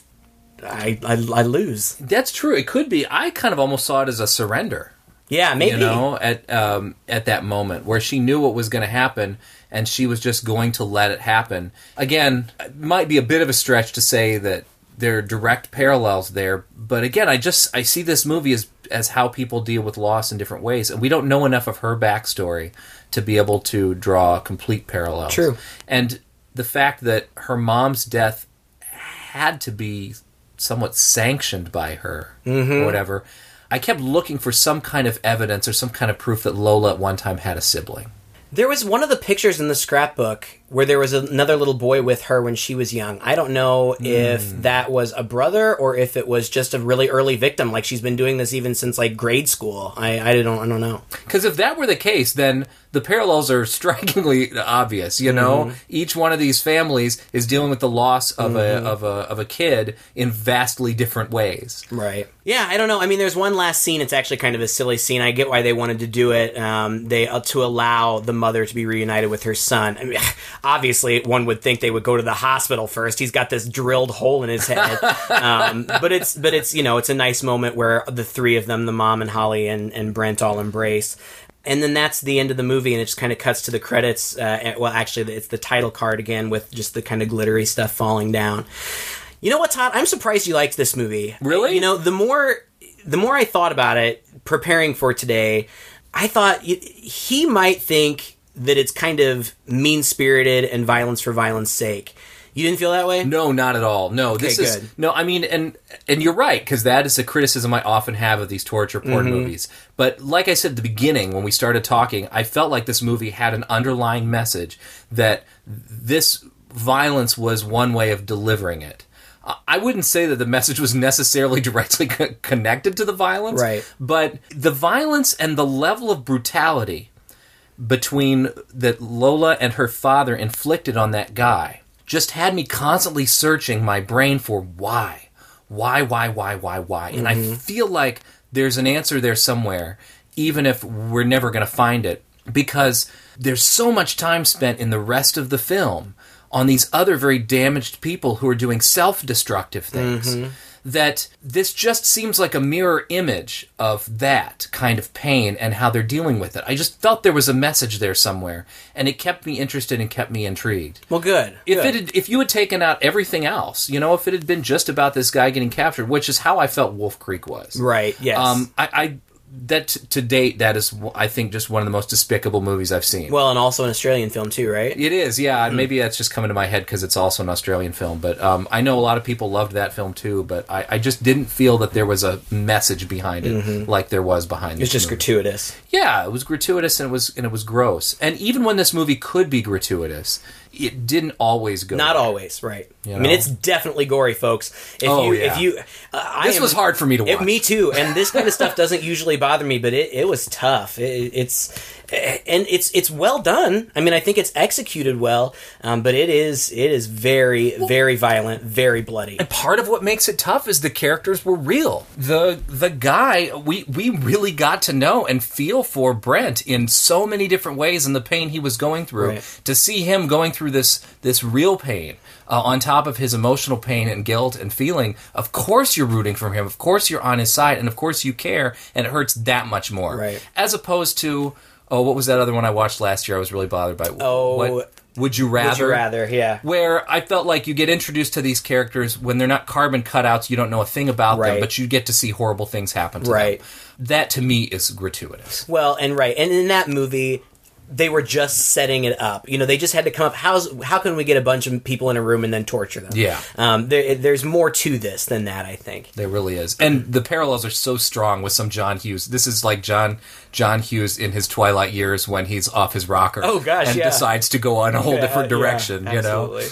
Speaker 2: I, I I lose.
Speaker 1: That's true. It could be. I kind of almost saw it as a surrender.
Speaker 2: Yeah, maybe.
Speaker 1: you know at um, at that moment where she knew what was going to happen and she was just going to let it happen again it might be a bit of a stretch to say that there are direct parallels there but again i just i see this movie as as how people deal with loss in different ways and we don't know enough of her backstory to be able to draw a complete parallels
Speaker 2: True.
Speaker 1: and the fact that her mom's death had to be somewhat sanctioned by her or mm-hmm. whatever. I kept looking for some kind of evidence or some kind of proof that Lola at one time had a sibling.
Speaker 2: There was one of the pictures in the scrapbook where there was another little boy with her when she was young. I don't know if that was a brother or if it was just a really early victim. Like she's been doing this even since like grade school. I I don't I don't know.
Speaker 1: Because if that were the case, then the parallels are strikingly obvious. You know, each one of these families is dealing with the loss of a of a of a kid in vastly different ways.
Speaker 2: Right. Yeah, I don't know. I mean, there's one last scene. It's actually kind of a silly scene. I get why they wanted to do it. Um, they uh, to allow the mother to be reunited with her son. I mean, obviously, one would think they would go to the hospital first. He's got this drilled hole in his head. um, but it's but it's you know it's a nice moment where the three of them, the mom and Holly and and Brent, all embrace. And then that's the end of the movie, and it just kind of cuts to the credits. Uh, and- well, actually, it's the title card again with just the kind of glittery stuff falling down. You know what, Todd? I'm surprised you liked this movie.
Speaker 1: Really?
Speaker 2: You know, the more the more I thought about it, preparing for today, I thought he might think that it's kind of mean spirited and violence for violence sake. You didn't feel that way?
Speaker 1: No, not at all. No, this
Speaker 2: Okay,
Speaker 1: is
Speaker 2: good.
Speaker 1: no. I mean, and and you're right because that is a criticism I often have of these torture porn
Speaker 2: Mm-hmm.
Speaker 1: movies. But like I said at the beginning when we started talking, I felt like this movie had an underlying message that this violence was one way of delivering it. I wouldn't say that the message was necessarily directly co- connected to the violence,
Speaker 2: Right.
Speaker 1: But the violence and the level of brutality between that Lola and her father inflicted on that guy just had me constantly searching my brain for why, why, why, why, why, why, and I mm-hmm. feel like there's an answer there somewhere, even if we're never going to find it, because there's so much time spent in the rest of the film on these other very damaged people who are doing self-destructive things mm-hmm. That this just seems like a mirror image of that kind of pain and how they're dealing with it. I just felt there was a message there somewhere, and it kept me interested and kept me intrigued.
Speaker 2: Well, good.
Speaker 1: If
Speaker 2: good.
Speaker 1: it had, if you had taken out everything else, you know, if it had been just about this guy getting captured, which is how I felt Wolf Creek was,
Speaker 2: right, yes.
Speaker 1: Um, I, I that to date that is I think just one of the most despicable movies I've seen.
Speaker 2: well, and also an Australian film too, right?
Speaker 1: It is, yeah. Maybe that's just coming to my head because it's also an Australian film. But um, I know a lot of people loved that film too. But I, I just didn't feel that there was a message behind it like there was behind.
Speaker 2: It
Speaker 1: was
Speaker 2: just
Speaker 1: movie.
Speaker 2: gratuitous.
Speaker 1: Yeah, it was gratuitous and it was and it was gross. And even when this movie could be gratuitous, it didn't always go.
Speaker 2: Not
Speaker 1: there.
Speaker 2: always, right?
Speaker 1: You
Speaker 2: I mean, it's definitely gory, folks. If
Speaker 1: Oh,
Speaker 2: you,
Speaker 1: yeah.
Speaker 2: if you, uh, I
Speaker 1: This
Speaker 2: am-
Speaker 1: was hard for me to
Speaker 2: It,
Speaker 1: watch.
Speaker 2: me too. And this kind of stuff doesn't usually bother me, but it, it was tough. It, it's and it's it's well done. I mean, I think it's executed well, um, but it is it is very very violent, very bloody.
Speaker 1: And part of what makes it tough is the characters were real. The the guy we we really got to know and feel for Brent in so many different ways and the pain he was going through.
Speaker 2: Right.
Speaker 1: To see him going through this this real pain uh, on top of his emotional pain and guilt and feeling, of course you're rooting for him. Of course you're on his side, and of course you care, and it hurts that much more.
Speaker 2: Right.
Speaker 1: As opposed to oh, what was that other one I watched last year? I was really bothered by.
Speaker 2: Oh,
Speaker 1: what, would you rather?
Speaker 2: Would you rather? Yeah.
Speaker 1: where I felt like you get introduced to these characters when they're not carbon cutouts, you don't know a thing about them, but you get to see horrible things happen to them.
Speaker 2: Right.
Speaker 1: them. That to me is gratuitous.
Speaker 2: Well, and right, and in that movie, they were just setting it up. You know, they just had to come up. How's how can we get a bunch of people in a room and then torture them?
Speaker 1: Yeah.
Speaker 2: Um, there, there's more to this than that. I think.
Speaker 1: There really is, and the parallels are so strong with some John Hughes. This is like John John Hughes in his twilight years when he's off his rocker.
Speaker 2: Oh, gosh,
Speaker 1: and
Speaker 2: yeah.
Speaker 1: decides to go on a whole
Speaker 2: Yeah,
Speaker 1: different
Speaker 2: yeah,
Speaker 1: direction. you know.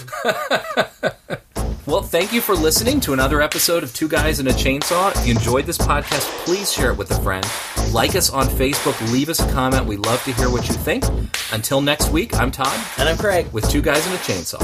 Speaker 1: Well, thank you for listening to another episode of Two Guys and a Chainsaw. If you enjoyed this podcast, please share it with a friend. Like us on Facebook, leave us a comment. We love to hear what you think. Until next week, I'm Todd
Speaker 2: And I'm Craig.
Speaker 1: with Two Guys and a Chainsaw.